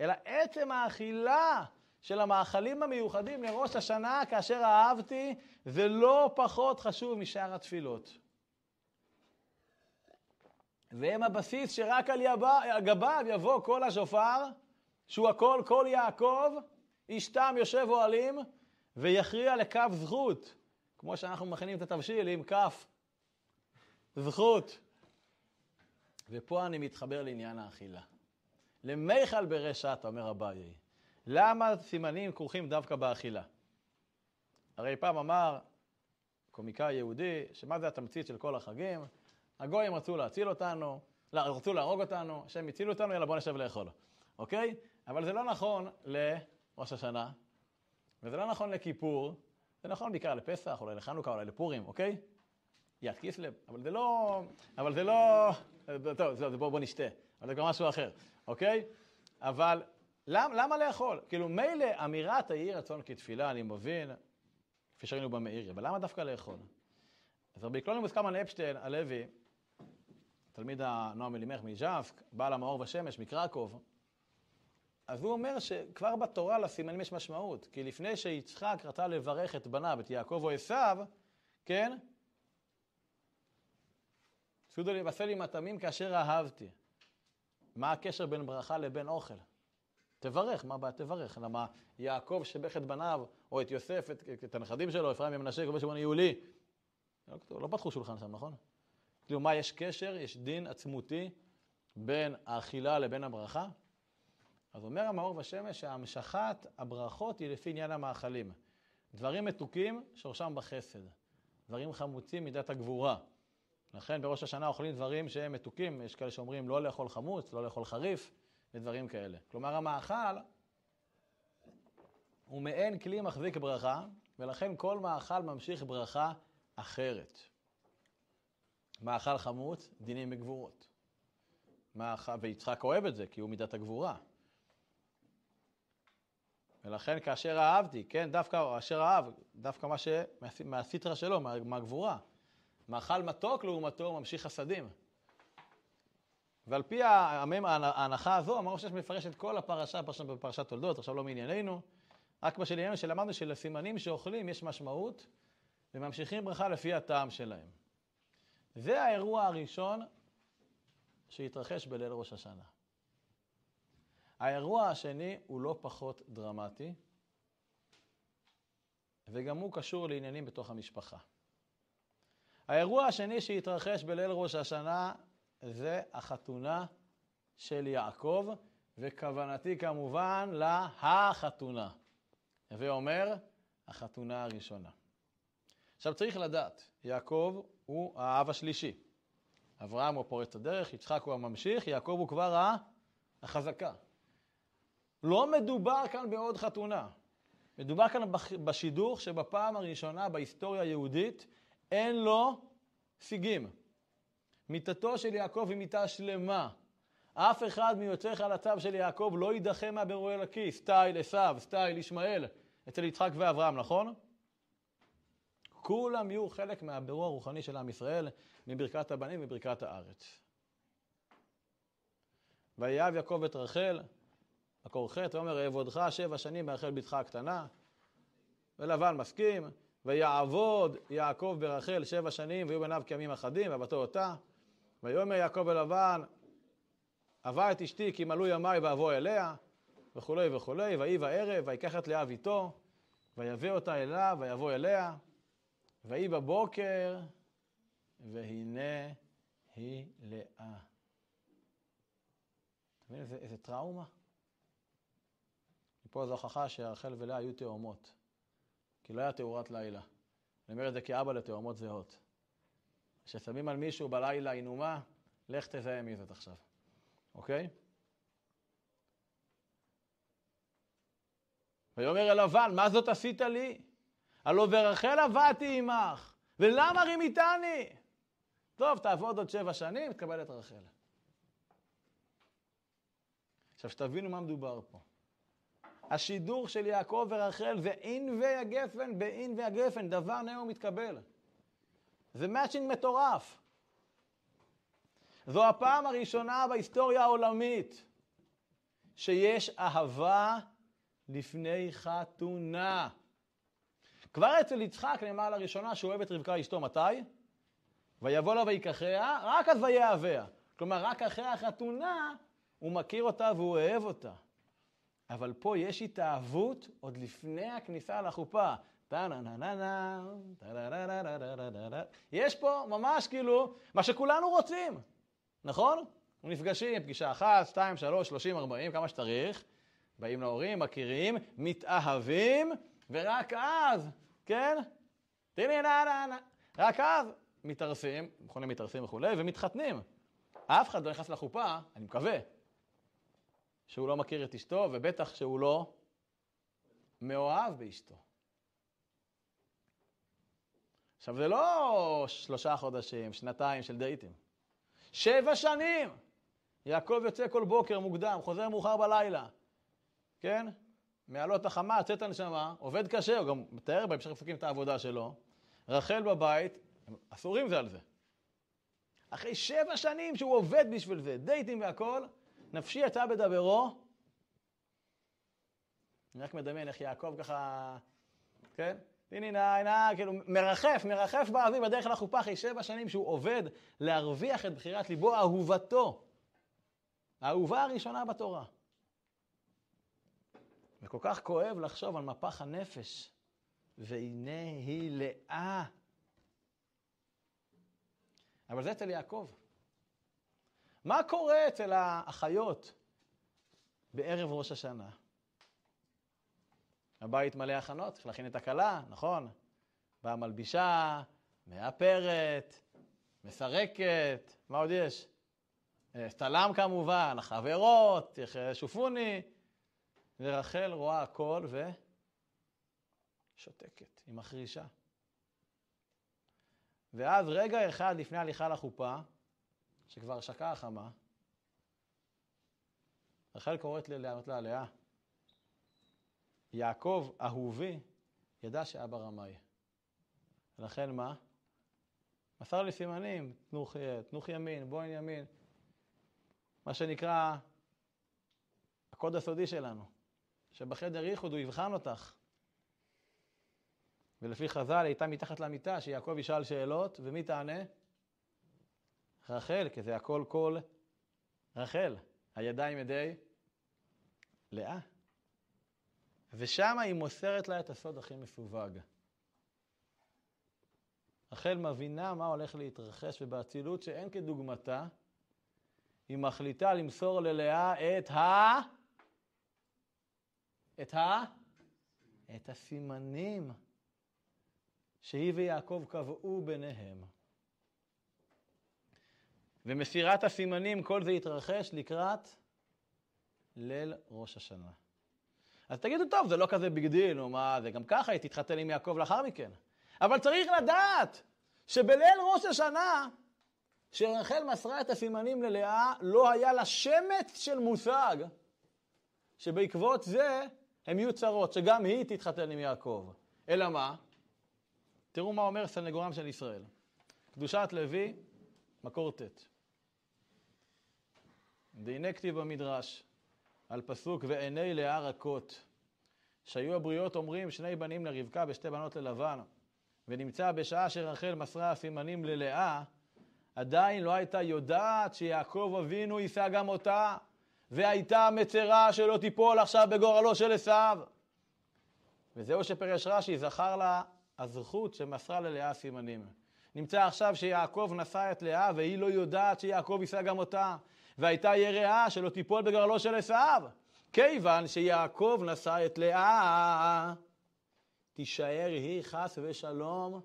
אלא עצם האכילה של המאכלים המיוחדים לראש השנה כאשר אהבתי, זה לא פחות חשוב משאר התפילות. והם הבסיס שרק על גביו יבוא קול השופר, שהוא הכל קול יעקב, איש תם יושב אוהלים, ויכריע לכף זכות, כמו שאנחנו מכינים את התבשיל עם כף זכות. ופה אני מתחבר לעניין האכילה. למיכל ברשת, אומר אביי, למה סימנים כרוכים דווקא באכילה? הרי פעם אמר קומיקאי יהודי, שמה זה התמצית של כל החגים? הגויים רצו להציל אותנו, לא, רצו להרוג אותנו, שהם הצילו אותנו, יאללה בוא נשב לאכול, אוקיי? אבל זה לא נכון לראש השנה, וזה לא נכון לכיפור, זה נכון בעיקר לפסח, אולי לחנוכה, אולי לפורים, אוקיי? יד כיסלב, אבל זה לא, אבל זה לא, טוב, זה, בוא, בוא נשתה, אבל זה כבר משהו אחר, אוקיי? אבל למ, למה לאכול? כאילו, מילא אמירת היהי רצון כתפילה, אני מבין, כפי שראינו במאירי, אבל למה דווקא לאכול? אז רבי קלונימוס קלמן אפשטיין הלוי, תלמיד הנועם אלימך מז'בסק, בעל המאור בשמש מקרקוב, אז הוא אומר שכבר בתורה לסימנים יש משמעות, כי לפני שיצחק רצה לברך את בניו, את יעקב או עשיו, כן? סעודו לבשר לי מטעמים כאשר אהבתי. מה הקשר בין ברכה לבין אוכל? תברך, מה הבעיה? תברך. למה יעקב שבך את בניו, או את יוסף, את, את הנכדים שלו, אפרים ומנשה, כל שמעון יהיו. לא, לא פתחו שולחן שם, נכון? כאילו, מה, יש קשר, יש דין עצמותי בין האכילה לבין הברכה? אז אומר המאור בשמש שהמשכת הברכות היא לפי עניין המאכלים. דברים מתוקים, שורשם בחסד. דברים חמוצים, מידת הגבורה. לכן בראש השנה אוכלים דברים שהם מתוקים, יש כאלה שאומרים לא לאכול חמוץ, לא לאכול חריף, ודברים כאלה. כלומר, המאכל הוא מעין כלי מחזיק ברכה, ולכן כל מאכל ממשיך ברכה אחרת. מאכל חמוץ, דינים בגבורות. מאכל, ויצחק אוהב את זה, כי הוא מידת הגבורה. ולכן כאשר אהבתי, כן, דווקא אשר אהב, דווקא מה ש... מהסיטרה שלו, מה, מהגבורה. מאכל מתוק לעומתו ממשיך חסדים. ועל פי ההנחה הזו, אמרנו שיש מפרש את כל הפרשה, בפרשת תולדות, עכשיו לא מענייננו, רק מה שלענייננו שלמדנו שלסימנים שאוכלים יש משמעות, וממשיכים ברכה לפי הטעם שלהם. זה האירוע הראשון שהתרחש בליל ראש השנה. האירוע השני הוא לא פחות דרמטי, וגם הוא קשור לעניינים בתוך המשפחה. האירוע השני שהתרחש בליל ראש השנה זה החתונה של יעקב, וכוונתי כמובן להחתונה. הווה אומר, החתונה הראשונה. עכשיו צריך לדעת, יעקב הוא האב השלישי. אברהם הוא פורץ הדרך, יצחק הוא הממשיך, יעקב הוא כבר החזקה. לא מדובר כאן בעוד חתונה. מדובר כאן בשידוך שבפעם הראשונה בהיסטוריה היהודית אין לו סיגים. מיתתו של יעקב היא מיתה שלמה. אף אחד מיוצאי חלציו של יעקב לא יידחה מהבירור אלוקי, סטייל עשיו, סטייל ישמעאל, אצל יצחק ואברהם, נכון? כולם יהיו חלק מהבירור הרוחני של עם ישראל, מברכת הבנים וברכת הארץ. ויאהב יעקב את רחל, מקור ח', ואומר, אעבודך שבע שנים ברחל בתך הקטנה. ולבן מסכים, ויעבוד יעקב ברחל שבע שנים, ויהיו בניו כימים אחדים, ועבדתו אותה. ויאמר יעקב אל לבן, אבה את אשתי כי מלאו ימיי ואבוא אליה, וכולי וכולי, ויהי בערב, ויקח את לאה ביתו, ויבא אותה אליו, ויבוא אליה, ויהי בבוקר, והנה היא לאה. אתה מבין איזה, איזה טראומה? פה זו הוכחה שרחל ולאה היו תאומות. כי לא היה תאורת לילה. אני אומר את זה כאבא לתאומות זהות. כששמים על מישהו בלילה עינומה, לך תזהה מי זאת עכשיו, אוקיי? ויאמר אל לבן, מה זאת עשית לי? הלא ורחל עבדתי עמך, ולמה רימיתני? טוב, תעבוד עוד שבע שנים, תקבל את רחל. עכשיו, שתבינו מה מדובר פה. השידור של יעקב ורחל זה אין ויגפן באין ויגפן, דבר נאום מתקבל. זה מאצ'ינג מטורף. זו הפעם הראשונה בהיסטוריה העולמית שיש אהבה לפני חתונה. כבר אצל יצחק נאמר לראשונה שהוא אוהב את רבקה אשתו, מתי? ויבוא לה ויקחיה, רק אז ויאהביה. כלומר, רק אחרי החתונה הוא מכיר אותה והוא אוהב אותה. אבל פה יש התאהבות עוד לפני הכניסה לחופה. יש פה ממש כאילו מה שכולנו רוצים, נכון? נפגשים, פגישה אחת, שתיים, שלוש, שלושים, ארבעים, כמה שצריך, באים להורים, מכירים, מתאהבים, ורק אז, כן? תראי, נה, נה, נה. רק אז מתארסים, מכונים מתארסים וכולי, ומתחתנים. אף אחד לא נכנס לחופה, אני מקווה, שהוא לא מכיר את אשתו, ובטח שהוא לא מאוהב באשתו. עכשיו, זה לא שלושה חודשים, שנתיים של דייטים. שבע שנים! יעקב יוצא כל בוקר מוקדם, חוזר מאוחר בלילה, כן? מעלות החמה, יוצאת הנשמה, עובד קשה, הוא גם מתאר בהמשך מפקים את העבודה שלו. רחל בבית, אסורים זה על זה. אחרי שבע שנים שהוא עובד בשביל זה, דייטים והכל, נפשי יצא בדברו. אני רק מדמיין איך יעקב ככה, כן? הנה, הנה, הנה, כאילו, מרחף, מרחף באוויר בדרך לחופה אחרי שבע שנים שהוא עובד להרוויח את בחירת ליבו, אהובתו. האהובה הראשונה בתורה. וכל כך כואב לחשוב על מפח הנפש. והנה היא לאה. אבל זה אצל יעקב. מה קורה אצל האחיות בערב ראש השנה? הבית מלא הכנות, צריך להכין את הכלה, נכון? באה מלבישה, מאפרת, מסרקת, מה עוד יש? סטלם כמובן, החברות, שופוני, ורחל רואה הכל ושותקת, היא מחרישה. ואז רגע אחד לפני הליכה לחופה, שכבר שקעה החמה, רחל קוראת לענות לה, לאה, יעקב, אהובי, ידע שאבא רמאי. ולכן מה? מסר לי סימנים, תנוך, תנוך ימין, בוין ימין. מה שנקרא הקוד הסודי שלנו, שבחדר ייחוד הוא יבחן אותך. ולפי חז"ל הייתה מתחת למיטה, שיעקב ישאל שאלות, ומי תענה? רחל, כי זה הכל כל רחל. הידיים ידי לאה. ושם היא מוסרת לה את הסוד הכי מסווג. רחל מבינה מה הולך להתרחש, ובאצילות שאין כדוגמתה, היא מחליטה למסור ללאה את ה... את ה... את הסימנים שהיא ויעקב קבעו ביניהם. ומסירת הסימנים, כל זה יתרחש לקראת ליל ראש השנה. אז תגידו, טוב, זה לא כזה big deal, נו מה, זה גם ככה, היא תתחתן עם יעקב לאחר מכן. אבל צריך לדעת שבליל ראש השנה, שרחל מסרה את הסימנים ללאה, לא היה לה שמץ של מושג שבעקבות זה הם יהיו צרות, שגם היא תתחתן עם יעקב. אלא מה? תראו מה אומר סנגורם של ישראל. קדושת לוי, מקור ט'. דהנה כתיב במדרש, על פסוק ועיני לאה רכות, שהיו הבריות אומרים שני בנים לרבקה ושתי בנות ללבן, ונמצא בשעה שרחל מסרה הסימנים ללאה, עדיין לא הייתה יודעת שיעקב אבינו יישא גם אותה, והייתה מצרה שלא תיפול עכשיו בגורלו של עשיו. וזהו שפרש רש"י, זכר לה הזכות שמסרה ללאה סימנים. נמצא עכשיו שיעקב נשא את לאה והיא לא יודעת שיעקב יישא גם אותה, והייתה יראה שלא תיפול בגורלו של עשיו. כיוון שיעקב נשא את לאה, תישאר היא חס ושלום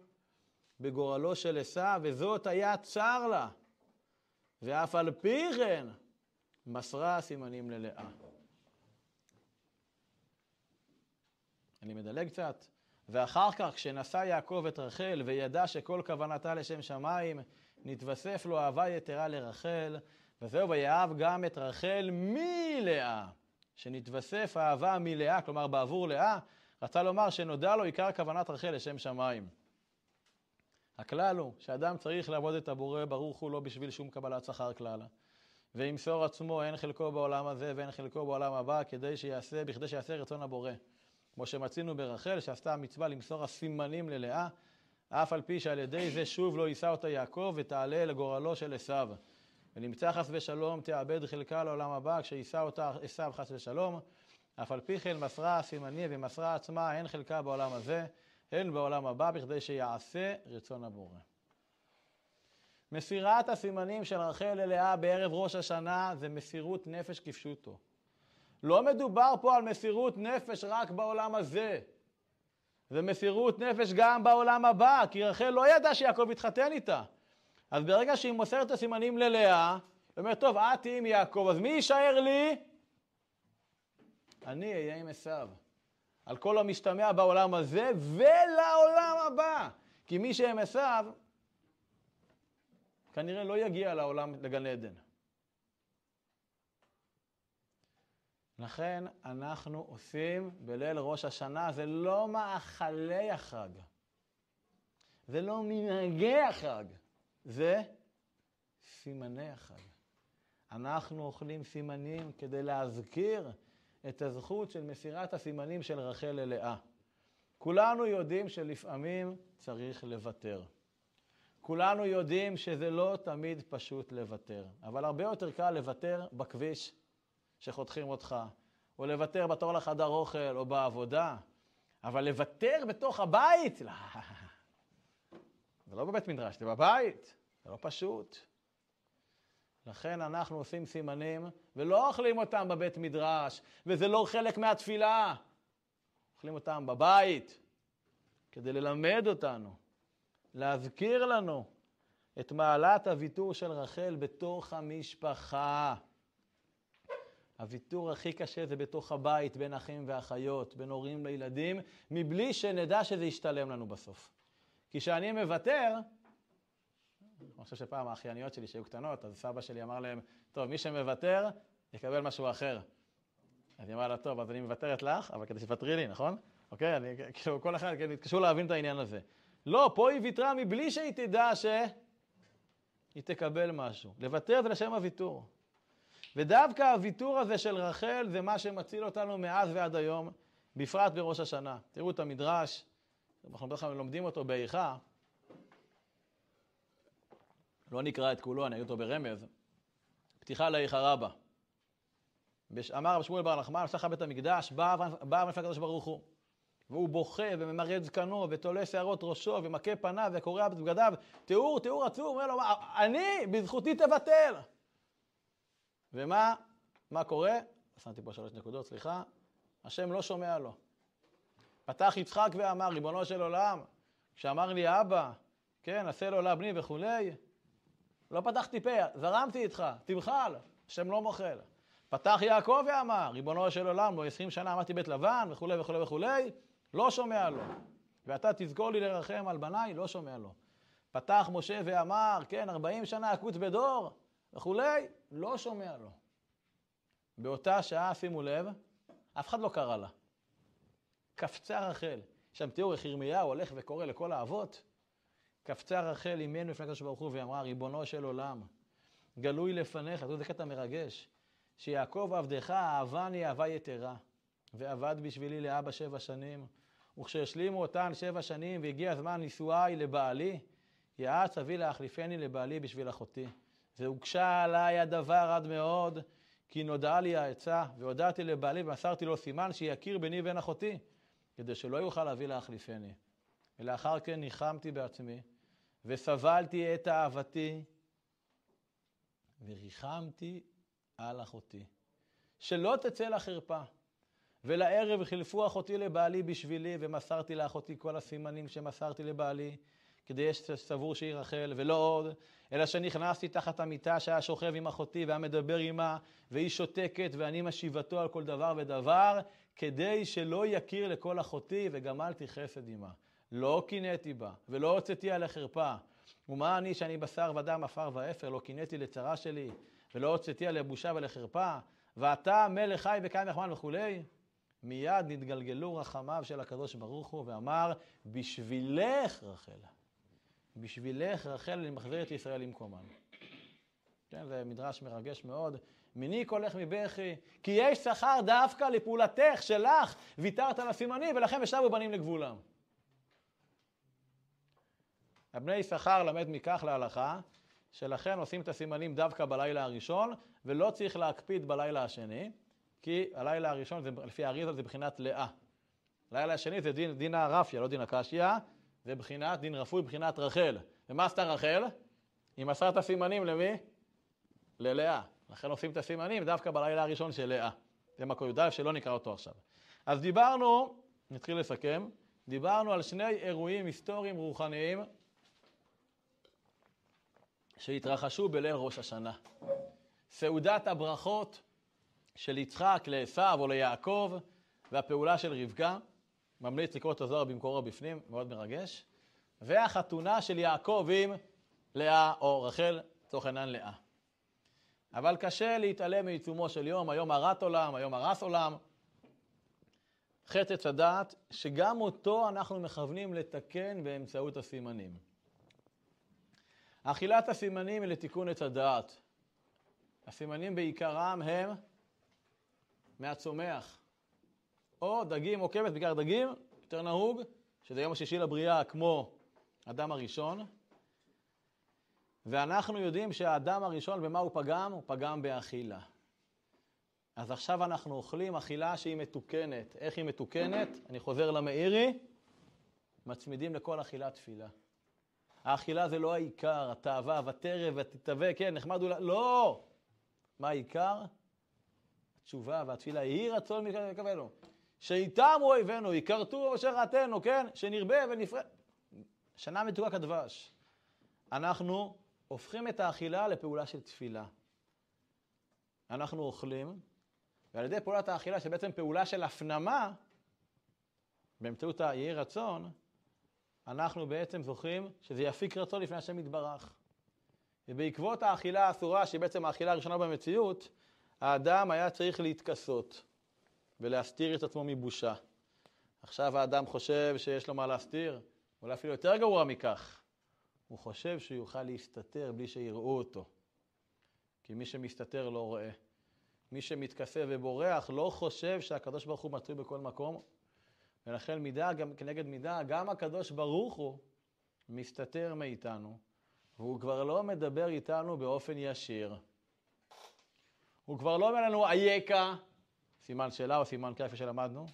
בגורלו של עשיו, וזאת היה צר לה. ואף על פי כן מסרה סימנים ללאה. אני מדלג קצת. ואחר כך, כשנשא יעקב את רחל וידע שכל כוונתה לשם שמיים, נתווסף לו אהבה יתרה לרחל, וזהו, ויאהב גם את רחל מלאה. שנתווסף אהבה מלאה, כלומר בעבור לאה, רצה לומר שנודע לו עיקר כוונת רחל לשם שמיים. הכלל הוא שאדם צריך לעבוד את הבורא ברוך הוא לא בשביל שום קבלת שכר כלל. וימסור עצמו הן חלקו בעולם הזה והן חלקו בעולם הבא כדי שיעשה, בכדי שיעשה רצון הבורא. כמו שמצינו ברחל שעשתה המצווה למסור הסימנים ללאה, אף על פי שעל ידי זה שוב לא יישא אותה יעקב ותעלה לגורלו של עשיו. ונמצא חס ושלום תאבד חלקה לעולם הבא כשיישא אותה עשיו חס ושלום. אף על פי כן מסרה הסימנים ומסרה עצמה הן חלקה בעולם הזה, הן בעולם הבא, בכדי שיעשה רצון הבורא. מסירת הסימנים של רחל ללאה בערב ראש השנה זה מסירות נפש כפשוטו. לא מדובר פה על מסירות נפש רק בעולם הזה. זה מסירות נפש גם בעולם הבא, כי רחל לא ידעה שיעקב יתחתן איתה. אז ברגע שהיא מוסרת את הסימנים ללאה, היא אומרת, טוב, את תהיי עם יעקב, אז מי יישאר לי? אני אהיה עם עשיו. על כל המשתמע בעולם הזה ולעולם הבא. כי מי שעם עשיו, כנראה לא יגיע לעולם, לגן עדן. לכן אנחנו עושים בליל ראש השנה, זה לא מאכלי החג, זה לא מנהגי החג, זה סימני החג. אנחנו אוכלים סימנים כדי להזכיר את הזכות של מסירת הסימנים של רחל ללאה. כולנו יודעים שלפעמים צריך לוותר. כולנו יודעים שזה לא תמיד פשוט לוותר, אבל הרבה יותר קל לוותר בכביש שחותכים אותך, או לוותר בתור לחדר אוכל או בעבודה, אבל לוותר בתוך הבית, לא. זה לא בבית מדרש, זה בבית, זה לא פשוט. לכן אנחנו עושים סימנים ולא אוכלים אותם בבית מדרש, וזה לא חלק מהתפילה. אוכלים אותם בבית כדי ללמד אותנו, להזכיר לנו את מעלת הוויתור של רחל בתוך המשפחה. הוויתור הכי קשה זה בתוך הבית, בין אחים ואחיות, בין הורים לילדים, מבלי שנדע שזה ישתלם לנו בסוף. כי כשאני מוותר, אני חושב שפעם האחייניות שלי שהיו קטנות, אז סבא שלי אמר להם, טוב, מי שמוותר, יקבל משהו אחר. אז היא אמרה לה, טוב, אז אני מוותרת לך, אבל כדי שתוותרי לי, נכון? אוקיי? אני, כאילו, כל אחד, כן, התקשו להבין את העניין הזה. לא, פה היא ויתרה מבלי שהיא תדע שהיא תקבל משהו. לוותר זה לשם הוויתור. ודווקא הוויתור הזה של רחל זה מה שמציל אותנו מאז ועד היום, בפרט בראש השנה. תראו את המדרש, אנחנו בדרך כלל לומדים אותו באיכה, לא נקרא את כולו, אני אגיד אותו ברמז. פתיחה לאיכה רבה. אמר רב שמואל בר נחמן, עשה בית המקדש, בא מפלג הקדוש ברוך הוא. והוא בוכה וממרד זקנו ותולה שערות ראשו ומכה פניו וקורע בבגדיו, תיאור, תיאור עצוב, אומר לו, אני, בזכותי תבטל. ומה מה קורה? שמתי פה שלוש נקודות, סליחה. השם לא שומע לו. פתח יצחק ואמר, ריבונו של עולם, כשאמר לי אבא, כן, עשה לו לה בני וכולי, לא פתחתי פה, זרמתי איתך, תמחל, השם לא מוחל. פתח יעקב ואמר, ריבונו של עולם, לא עשרים שנה עמדתי בית לבן וכולי וכולי וכולי, לא שומע לו. ואתה תזכור לי לרחם על בניי, לא שומע לו. פתח משה ואמר, כן, ארבעים שנה אקוץ בדור וכולי, לא שומע לו. באותה שעה, שימו לב, אף אחד לא קרא לה. קפצה רחל. שם תיאור איך ירמיהו הולך וקורא לכל האבות. קפצה רחל אימנו לפני הקדוש ברוך הוא ואמרה, ריבונו של עולם, גלוי לפניך, זה קטע מרגש. שיעקב עבדך אהבני אהבה יתרה, ועבד בשבילי לאבא שבע שנים, וכשהשלימו אותן שבע שנים והגיע זמן נישואיי לבעלי, יעץ אבי להחליפני לבעלי בשביל אחותי. והוגשה עליי הדבר עד מאוד, כי נודעה לי העצה, והודעתי לבעלי ומסרתי לו סימן שיכיר ביני ובין אחותי, כדי שלא יוכל להביא להחליפני. ולאחר כן ניחמתי בעצמי, וסבלתי את אהבתי, וריחמתי על אחותי. שלא תצא לחרפה. ולערב חילפו אחותי לבעלי בשבילי, ומסרתי לאחותי כל הסימנים שמסרתי לבעלי, כדי שסבור שהיא רחל, ולא עוד, אלא שנכנסתי תחת המיטה שהיה שוכב עם אחותי והיה מדבר עמה, והיא שותקת, ואני משיבתו על כל דבר ודבר, כדי שלא יכיר לכל אחותי, וגמלתי חסד עמה. לא קינאתי בה, ולא הוצאתי עליה חרפה. ומה אני שאני בשר ודם, עפר ואפר, לא קינאתי לצרה שלי, ולא הוצאתי עליה בושה ולחרפה, ואתה מלך חי וקיים יחמן וכולי. מיד נתגלגלו רחמיו של הקדוש ברוך הוא, ואמר, בשבילך רחל. בשבילך רחל אני מחזיר את ישראל למקומן. כן, זה מדרש מרגש מאוד. מיני קולך מבכי, כי יש שכר דווקא לפעולתך שלך, ויתרת על הסימנים, ולכן ושבו בנים לגבולם. הבני יששכר למד מכך להלכה, שלכן עושים את הסימנים דווקא בלילה הראשון, ולא צריך להקפיד בלילה השני, כי הלילה הראשון, זה, לפי האריזה, זה בחינת לאה. הלילה השני זה דין, דין הרפיה, לא דין הקשיא, זה בחינת דין רפוי, בחינת רחל. ומה עשתה רחל? היא מסרה את הסימנים למי? ללאה. לכן עושים את הסימנים דווקא בלילה הראשון של לאה. זה מקור י"א שלא נקרא אותו עכשיו. אז דיברנו, נתחיל לסכם, דיברנו על שני אירועים היסטוריים רוחניים שהתרחשו בליל ראש השנה. סעודת הברכות של יצחק לעשו או ליעקב והפעולה של רבקה, ממליץ לקרוא את הזוהר במקורו בפנים, מאוד מרגש, והחתונה של יעקב עם לאה או רחל, לצורך העניין לאה. אבל קשה להתעלם מעיצומו של יום, היום הרת עולם, היום הרס עולם. חטא עץ הדעת, שגם אותו אנחנו מכוונים לתקן באמצעות הסימנים. אכילת הסימנים היא לתיקון עץ הדעת. הסימנים בעיקרם הם מהצומח. או דגים או כבש, בעיקר דגים, יותר נהוג, שזה יום השישי לבריאה כמו אדם הראשון. ואנחנו יודעים שהאדם הראשון, במה הוא פגם? הוא פגם באכילה. אז עכשיו אנחנו אוכלים אכילה שהיא מתוקנת. איך היא מתוקנת? אני חוזר למאירי, מצמידים לכל אכילה תפילה. האכילה זה לא העיקר, התאווה, ותרב, ותתהווה, כן, נחמד אולי, לא! מה העיקר? התשובה והתפילה, יהי רצון מקבלנו. שאיתם אויבינו, יכרתו אשר רעתנו, כן? שנרבה ונפרד. שנה מתוקה כדבש. אנחנו הופכים את האכילה לפעולה של תפילה. אנחנו אוכלים, ועל ידי פעולת האכילה, שבעצם פעולה של הפנמה, באמצעות היהי רצון, אנחנו בעצם זוכים שזה יפיק רצון לפני השם יתברך. ובעקבות האכילה האסורה, שהיא בעצם האכילה הראשונה במציאות, האדם היה צריך להתכסות ולהסתיר את עצמו מבושה. עכשיו האדם חושב שיש לו מה להסתיר, אולי אפילו יותר גרוע מכך. הוא חושב שהוא יוכל להסתתר בלי שיראו אותו. כי מי שמסתתר לא רואה. מי שמתכסה ובורח לא חושב שהקדוש ברוך הוא מצוי בכל מקום, ולכן מידה גם כנגד מידה, גם הקדוש ברוך הוא מסתתר מאיתנו, והוא כבר לא מדבר איתנו באופן ישיר. הוא כבר לא אומר לנו אייכה, סימן שאלה או סימן כיפה שלמדנו.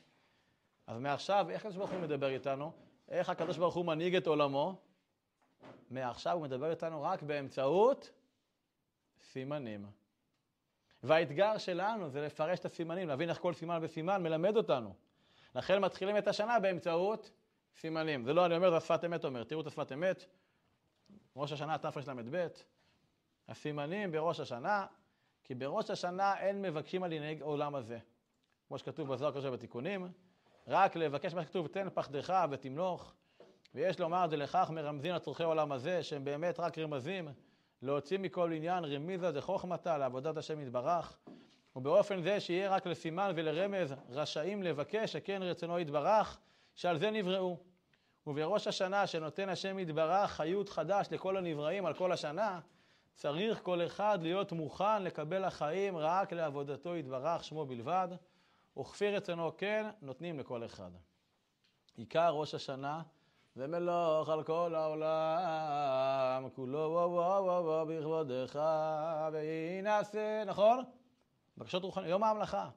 אז מעכשיו, איך הקדוש ברוך הוא מדבר איתנו? איך הקדוש ברוך הוא מנהיג את עולמו? מעכשיו הוא מדבר איתנו רק באמצעות סימנים. והאתגר שלנו זה לפרש את הסימנים, להבין איך כל סימן וסימן מלמד אותנו. לכן מתחילים את השנה באמצעות סימנים. זה לא אני אומר, זה השפת אמת אומר. תראו את השפת אמת, ראש השנה תרל"ב. הסימנים בראש השנה, כי בראש השנה אין מבקשים על ינהג עולם הזה. כמו שכתוב בזוהר הקדוש בתיקונים, רק לבקש מה שכתוב, תן פחדך ותמלוך. ויש לומר את זה לכך מרמזים לצורכי עולם הזה, שהם באמת רק רמזים, להוציא מכל עניין רמיזה דחוכמתה לעבודת השם יתברך, ובאופן זה שיהיה רק לסימן ולרמז רשאים לבקש שכן רצונו יתברך, שעל זה נבראו. ובראש השנה שנותן השם יתברך חיות חדש לכל הנבראים על כל השנה, צריך כל אחד להיות מוכן לקבל החיים רק לעבודתו יתברך שמו בלבד, וכפי רצונו כן נותנים לכל אחד. עיקר ראש השנה ומלוך על כל העולם, כולו וואו וואו וואו וואו בכבודך, וינעשה, נכון? בקשות רוחניות, יום ההמלכה.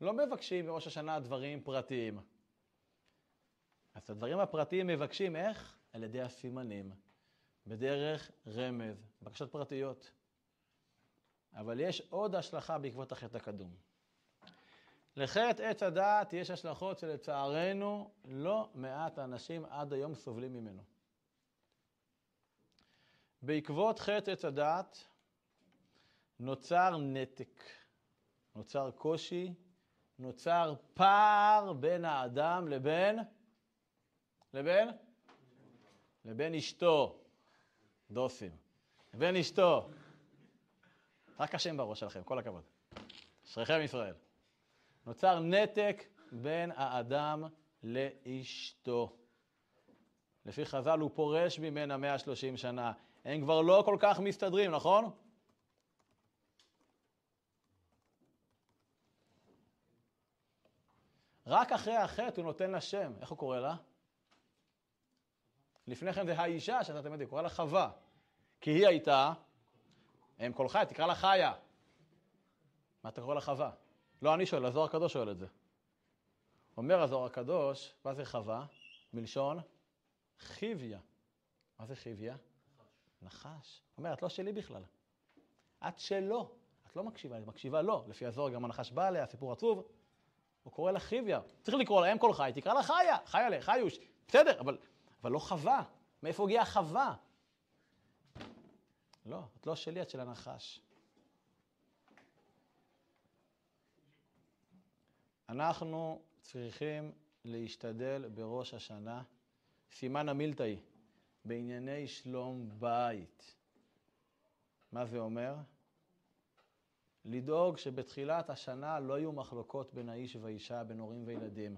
לא מבקשים בראש השנה דברים פרטיים. אז את הדברים הפרטיים מבקשים איך? על ידי הסימנים, בדרך רמז, בקשות פרטיות. אבל יש עוד השלכה בעקבות החטא הקדום. לחטא עץ הדעת יש השלכות שלצערנו לא מעט אנשים עד היום סובלים ממנו. בעקבות חטא עץ הדעת נוצר נתק, נוצר קושי, נוצר פער בין האדם לבין, לבין? לבין אשתו, דוסים, לבין אשתו. רק השם בראש שלכם, כל הכבוד. אשריכם ישראל. נוצר נתק בין האדם לאשתו. לפי חז"ל הוא פורש ממנה 130 שנה. הם כבר לא כל כך מסתדרים, נכון? רק אחרי החטא הוא נותן לה שם. איך הוא קורא לה? לפני כן זה האישה שאתה תמיד קורא לה חווה. כי היא הייתה, אם כל חי, תקרא לה חיה. מה אתה קורא לה חווה? לא אני שואל, הזוהר הקדוש שואל את זה. אומר הזוהר הקדוש, מה זה חווה? מלשון חיביה. מה זה חיביה? נחש. אומר, את לא שלי בכלל. את שלו. את לא מקשיבה, את מקשיבה לו. לפי הזוהר גם הנחש בא עליה, סיפור עצוב. הוא קורא לה חיביה. צריך לקרוא לה אם כל חי, תקרא לה חיה. חיה לה, חיוש. בסדר, אבל, אבל לא חווה. מאיפה הגיעה חווה? לא, את לא שלי, את של הנחש. אנחנו צריכים להשתדל בראש השנה, סימן המילתאי, בענייני שלום בית. מה זה אומר? לדאוג שבתחילת השנה לא יהיו מחלוקות בין האיש והאישה, בין הורים וילדים.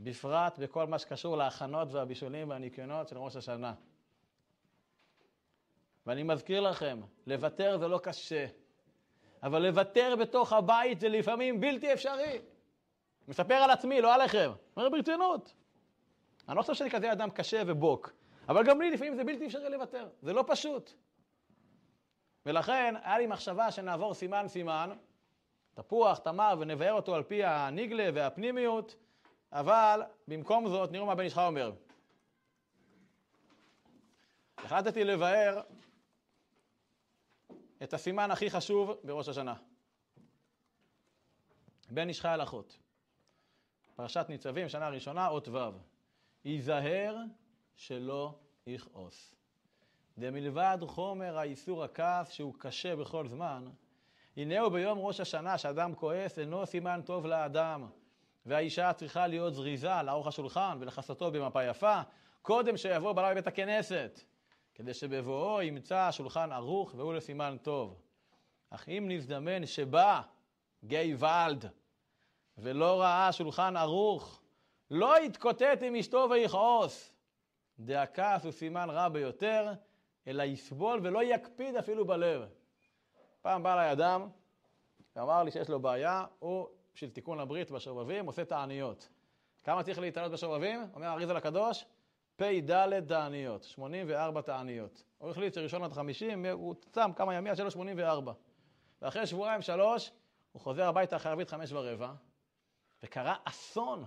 בפרט בכל מה שקשור להכנות והבישולים והניקיונות של ראש השנה. ואני מזכיר לכם, לוותר זה לא קשה, אבל לוותר בתוך הבית זה לפעמים בלתי אפשרי. מספר על עצמי, לא עליכם. אומר ברצינות. אני לא חושב שאני כזה אדם קשה ובוק, אבל גם לי לפעמים זה בלתי אפשרי לוותר, זה לא פשוט. ולכן, היה לי מחשבה שנעבור סימן-סימן, תפוח, תמר, ונבאר אותו על פי הניגלה והפנימיות, אבל במקום זאת, נראו מה בן איש חי אומר. החלטתי לבאר את הסימן הכי חשוב בראש השנה. בן איש הלכות. פרשת ניצבים, שנה ראשונה, אות ו'. ייזהר שלא יכעוס. דמלבד חומר האיסור הכעס, שהוא קשה בכל זמן, הנהו ביום ראש השנה, שאדם כועס, אינו סימן טוב לאדם. והאישה צריכה להיות זריזה לערוך השולחן ולכסתו במפה יפה, קודם שיבוא בעלה מבית הכנסת, כדי שבבואו ימצא השולחן ערוך והוא לסימן טוב. אך אם נזדמן שבא גיא ולד, ולא ראה שולחן ערוך, לא יתקוטט עם אשתו ויכעוס. דהכעס הוא סימן רע ביותר, אלא יסבול ולא יקפיד אפילו בלב. פעם בא אליי אדם, ואמר לי שיש לו בעיה, הוא בשביל תיקון הברית בשובבים עושה תעניות. כמה צריך להתעלות בשובבים? אומר האריזה לקדוש, פ"ד תעניות, 84 תעניות. הוא החליט שראשון עד חמישים, הוא צם כמה ימים, עד שלו 84. ואחרי שבועיים, שלוש, הוא חוזר הביתה אחרי ערבית חמש ורבע, וקרה אסון.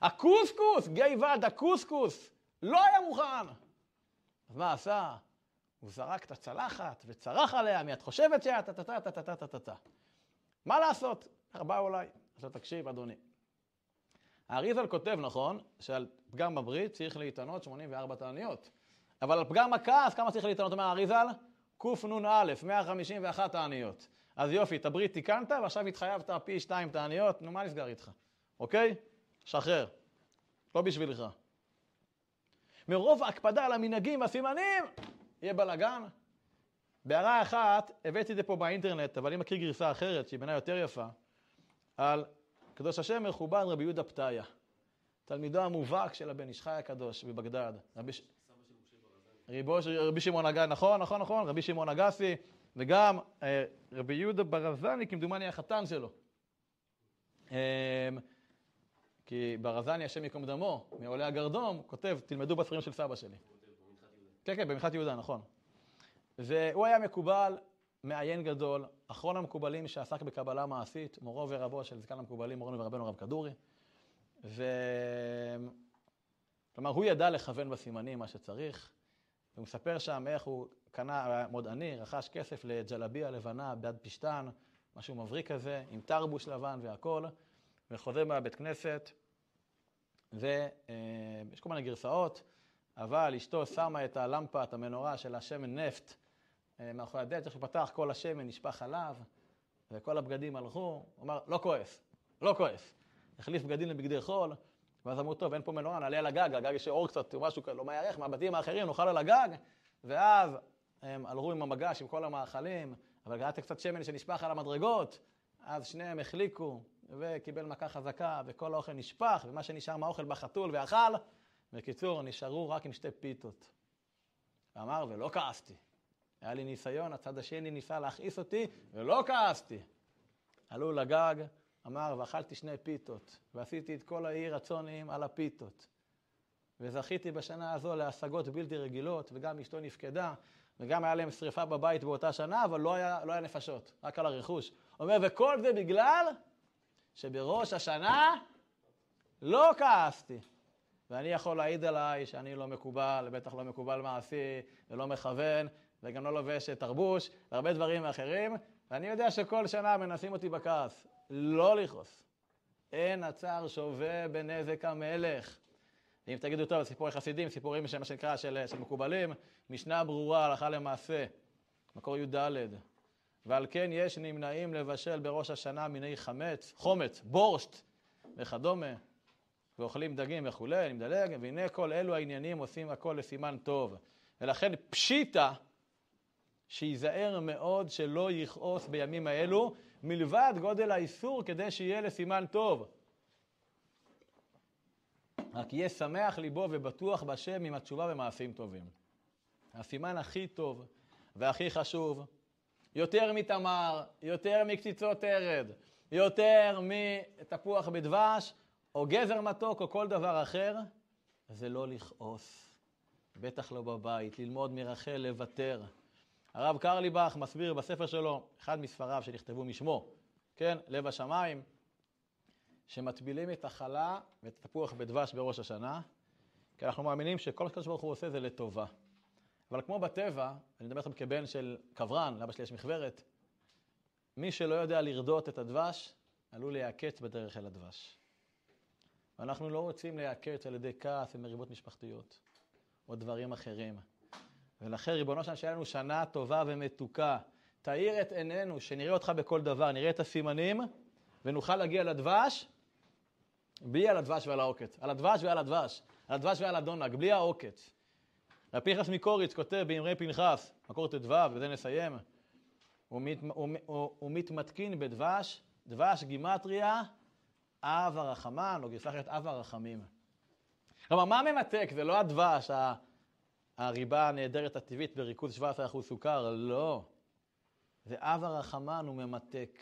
הקוסקוס, גיא ועד, הקוסקוס, לא היה מוכן. אז מה עשה? הוא זרק את הצלחת וצרח עליה, מי את חושבת שאת, טה-טה-טה-טה-טה-טה. מה לעשות? באו אליי. עכשיו תקשיב, אדוני. האריזל כותב, נכון, שעל פגם בברית צריך להתענות 84 תעניות. אבל על פגם הכעס, כמה צריך להתענות, אומר האריזל? קנ"א, 151 תעניות. אז יופי, את הברית תיקנת, ועכשיו התחייבת פי שתיים תעניות, נו, מה נסגר איתך? אוקיי? שחרר. לא בשבילך. מרוב הקפדה על המנהגים והסימנים, יהיה בלאגן. בהערה אחת, הבאתי את זה פה באינטרנט, אבל אני מכיר גרסה אחרת, שהיא בעיניי יותר יפה, על קדוש השם מכובד רבי יהודה פתאיה, תלמידו המובהק של הבן איש חי הקדוש בבגדד. רבי... של רבי שמעון אגסי, נכון, נכון, נכון, רבי שמעון אגסי, וגם אה, רבי יהודה ברזני, כמדומני החתן שלו. אה, כי ברזני, השם ייקום דמו, מעולי הגרדום, כותב, תלמדו בספרים של סבא שלי. כן, כן, במנחת יהודה, נכון. והוא היה מקובל, מעיין גדול, אחרון המקובלים שעסק בקבלה מעשית, מורו ורבו של זקן המקובלים, מורנו ורבנו רב כדורי. ו... כלומר, הוא ידע לכוון בסימנים מה שצריך, הוא מספר שם איך הוא קנה, היה מאוד עני, רכש כסף לג'לביה לבנה ביד פשטן, משהו מבריק כזה, עם תרבוש לבן והכול, וחוזר מהבית כנסת, ויש כל מיני גרסאות, אבל אשתו שמה את הלמפה, את המנורה של השמן נפט אה, מאחורי הדלת, איך שהוא פתח, כל השמן נשפך עליו, וכל הבגדים הלכו, הוא אמר, לא כועס, לא כועס. החליף בגדים לבגדי חול, ואז אמרו, טוב, אין פה מנורה, נעלה על הגג, הגג יש אור קצת, משהו לא מהירך, מהבתים האחרים, נאכל על הגג, ואז הם הלכו עם המגש, עם כל המאכלים, אבל היה קצת שמן שנשפך על המדרגות, אז שניהם החליקו, וקיבל מכה חזקה, וכל האוכל נשפך, ומה שנשאר מהאוכל בחתול ואכל. בקיצור, נשארו רק עם שתי פיתות. אמר, ולא כעסתי. היה לי ניסיון, הצד השני ניסה להכעיס אותי, ולא כעסתי. עלו לגג, אמר, ואכלתי שני פיתות, ועשיתי את כל האי רצונים על הפיתות. וזכיתי בשנה הזו להשגות בלתי רגילות, וגם אשתו נפקדה, וגם היה להם שריפה בבית באותה שנה, אבל לא היה, לא היה נפשות, רק על הרכוש. אומר, וכל זה בגלל שבראש השנה לא כעסתי. ואני יכול להעיד עליי שאני לא מקובל, בטח לא מקובל מעשי, ולא מכוון, וגם לא לובש תרבוש, והרבה דברים אחרים, ואני יודע שכל שנה מנסים אותי בכעס. לא לכעוס. אין הצער שווה בנזק המלך. אם תגידו, טוב, סיפורי חסידים, סיפורים מה שנקרא של, של מקובלים, משנה ברורה, הלכה למעשה, מקור י"ד. ועל כן יש נמנעים לבשל בראש השנה מיני חמץ, חומץ, בורשט וכדומה, ואוכלים דגים וכולי, אני מדלג, והנה כל אלו העניינים עושים הכל לסימן טוב. ולכן פשיטא, שייזהר מאוד שלא יכעוס בימים האלו, מלבד גודל האיסור כדי שיהיה לסימן טוב. רק יהיה שמח ליבו ובטוח בשם עם התשובה ומעשים טובים. הסימן הכי טוב והכי חשוב, יותר מתמר, יותר מקציצות ארד, יותר מתפוח בדבש, או גזר מתוק, או כל דבר אחר, זה לא לכעוס. בטח לא בבית, ללמוד מרחל, לוותר. הרב קרליבך מסביר בספר שלו, אחד מספריו שנכתבו משמו, כן, לב השמיים, שמטבילים את החלה ואת התפוח בדבש בראש השנה, כי אנחנו מאמינים שכל מה שקדוש ברוך הוא עושה זה לטובה. אבל כמו בטבע, אני מדבר לכם כבן של קברן, לאבא שלי יש מכוורת, מי שלא יודע לרדות את הדבש, עלול להיעקץ בדרך אל הדבש. ואנחנו לא רוצים להיעקץ על ידי כעס ומריבות משפחתיות, או דברים אחרים. ולכן, ריבונו שלנו, שיהיה לנו שנה טובה ומתוקה. תאיר את עינינו, שנראה אותך בכל דבר, נראה את הסימנים, ונוכל להגיע לדבש, בלי על הדבש ועל העוקץ. על הדבש ועל הדבש. על הדבש ועל הדונג, בלי העוקץ. רב פנחס מקוריץ כותב באמרי פנחס, מקור ט"ו, ובזה נסיים, הוא מתמתקין בדבש, דבש גימטריה, אב הרחמן, או גרסה אחרת, אב הרחמים. כלומר, מה ממתק? זה לא הדבש, הריבה הנהדרת הטבעית בריכוז 17% סוכר, לא. זה אב הרחמן הוא ממתק.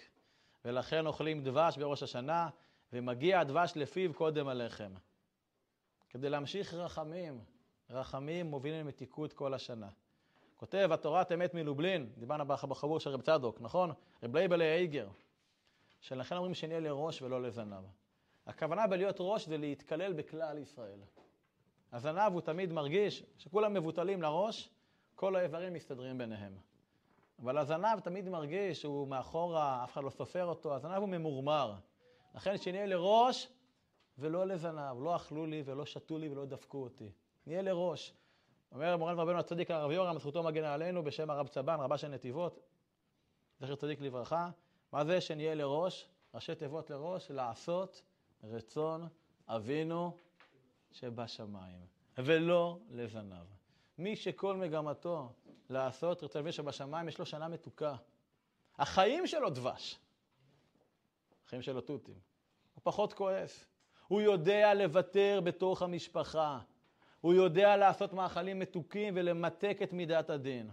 ולכן אוכלים דבש בראש השנה, ומגיע הדבש לפיו קודם הלחם. כדי להמשיך רחמים. רחמים מובילים למתיקות כל השנה. כותב, התורת אמת מלובלין, דיברנו בחבור של רב צדוק, נכון? רב לייבל'ה אייגר, שלכן אומרים שנהיה לראש ולא לזנב. הכוונה בלהיות ראש זה להתכלל בכלל ישראל. הזנב הוא תמיד מרגיש שכולם מבוטלים לראש, כל האיברים מסתדרים ביניהם. אבל הזנב תמיד מרגיש שהוא מאחורה, אף אחד לא סופר אותו, הזנב הוא ממורמר. לכן שנהיה לראש ולא לזנב, לא אכלו לי ולא שתו לי ולא דפקו אותי. נהיה לראש. אומר מורן ורבנו הצדיק הרב יורם, זכותו מגנה עלינו, בשם הרב צבן, רבה של נתיבות, זכר צדיק לברכה. מה זה שנהיה לראש? ראשי תיבות לראש, לעשות רצון אבינו שבשמיים, ולא לזנב. מי שכל מגמתו לעשות רצון אבינו שבשמיים, יש לו שנה מתוקה. החיים שלו דבש. החיים שלו תותים. פחות כועס. הוא יודע לוותר בתוך המשפחה. הוא יודע לעשות מאכלים מתוקים ולמתק את מידת הדין.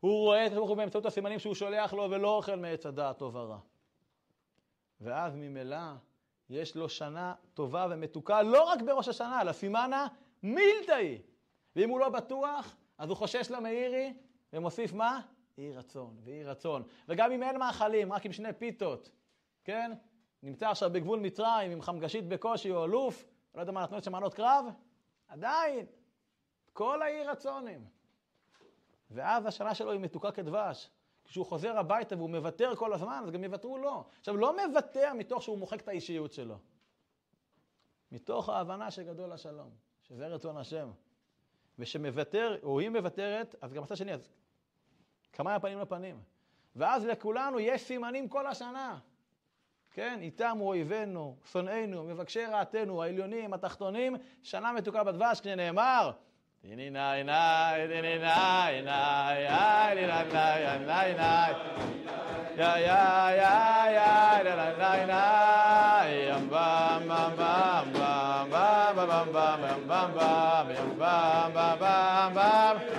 הוא רואה את הוא באמצעות הסימנים שהוא שולח לו ולא אוכל מעץ הדעת טוב ורע. ואז ממילא יש לו שנה טובה ומתוקה לא רק בראש השנה, אלא סימנה מילתאי. ואם הוא לא בטוח, אז הוא חושש למאירי ומוסיף מה? יהי רצון, ויהי רצון. וגם אם אין מאכלים, רק עם שני פיתות, כן? נמצא עכשיו בגבול מצרים עם חמגשית בקושי או אלוף, לא יודע מה, נתנו את שמענות קרב, עדיין, כל היהי רצונים. ואז השנה שלו היא מתוקה כדבש. כשהוא חוזר הביתה והוא מוותר כל הזמן, אז גם יוותרו לו. עכשיו, לא מוותר מתוך שהוא מוחק את האישיות שלו. מתוך ההבנה שגדול השלום, שזה רצון השם. ושמוותר, או היא מוותרת, אז גם הצד שני, אז כמה הפנים לפנים. ואז לכולנו יש סימנים כל השנה. כן, איתם הוא אויבינו, שונאינו, מבקשי רעתנו, העליונים, התחתונים, שנה מתוקה בדבש, כשנאמר, Ini nai nai, ini nai nai, ai ni nai nai nai nai. Ya ya ya ya, ni nai nai nai. Yam bam bam bam bam bam bam bam bam bam bam yam bam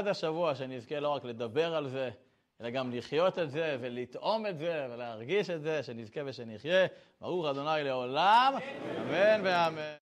במיוחד השבוע, שנזכה לא רק לדבר על זה, אלא גם לחיות את זה ולטעום את זה ולהרגיש את זה, שנזכה ושנחיה. ברוך אדוני לעולם, אמן ואמן.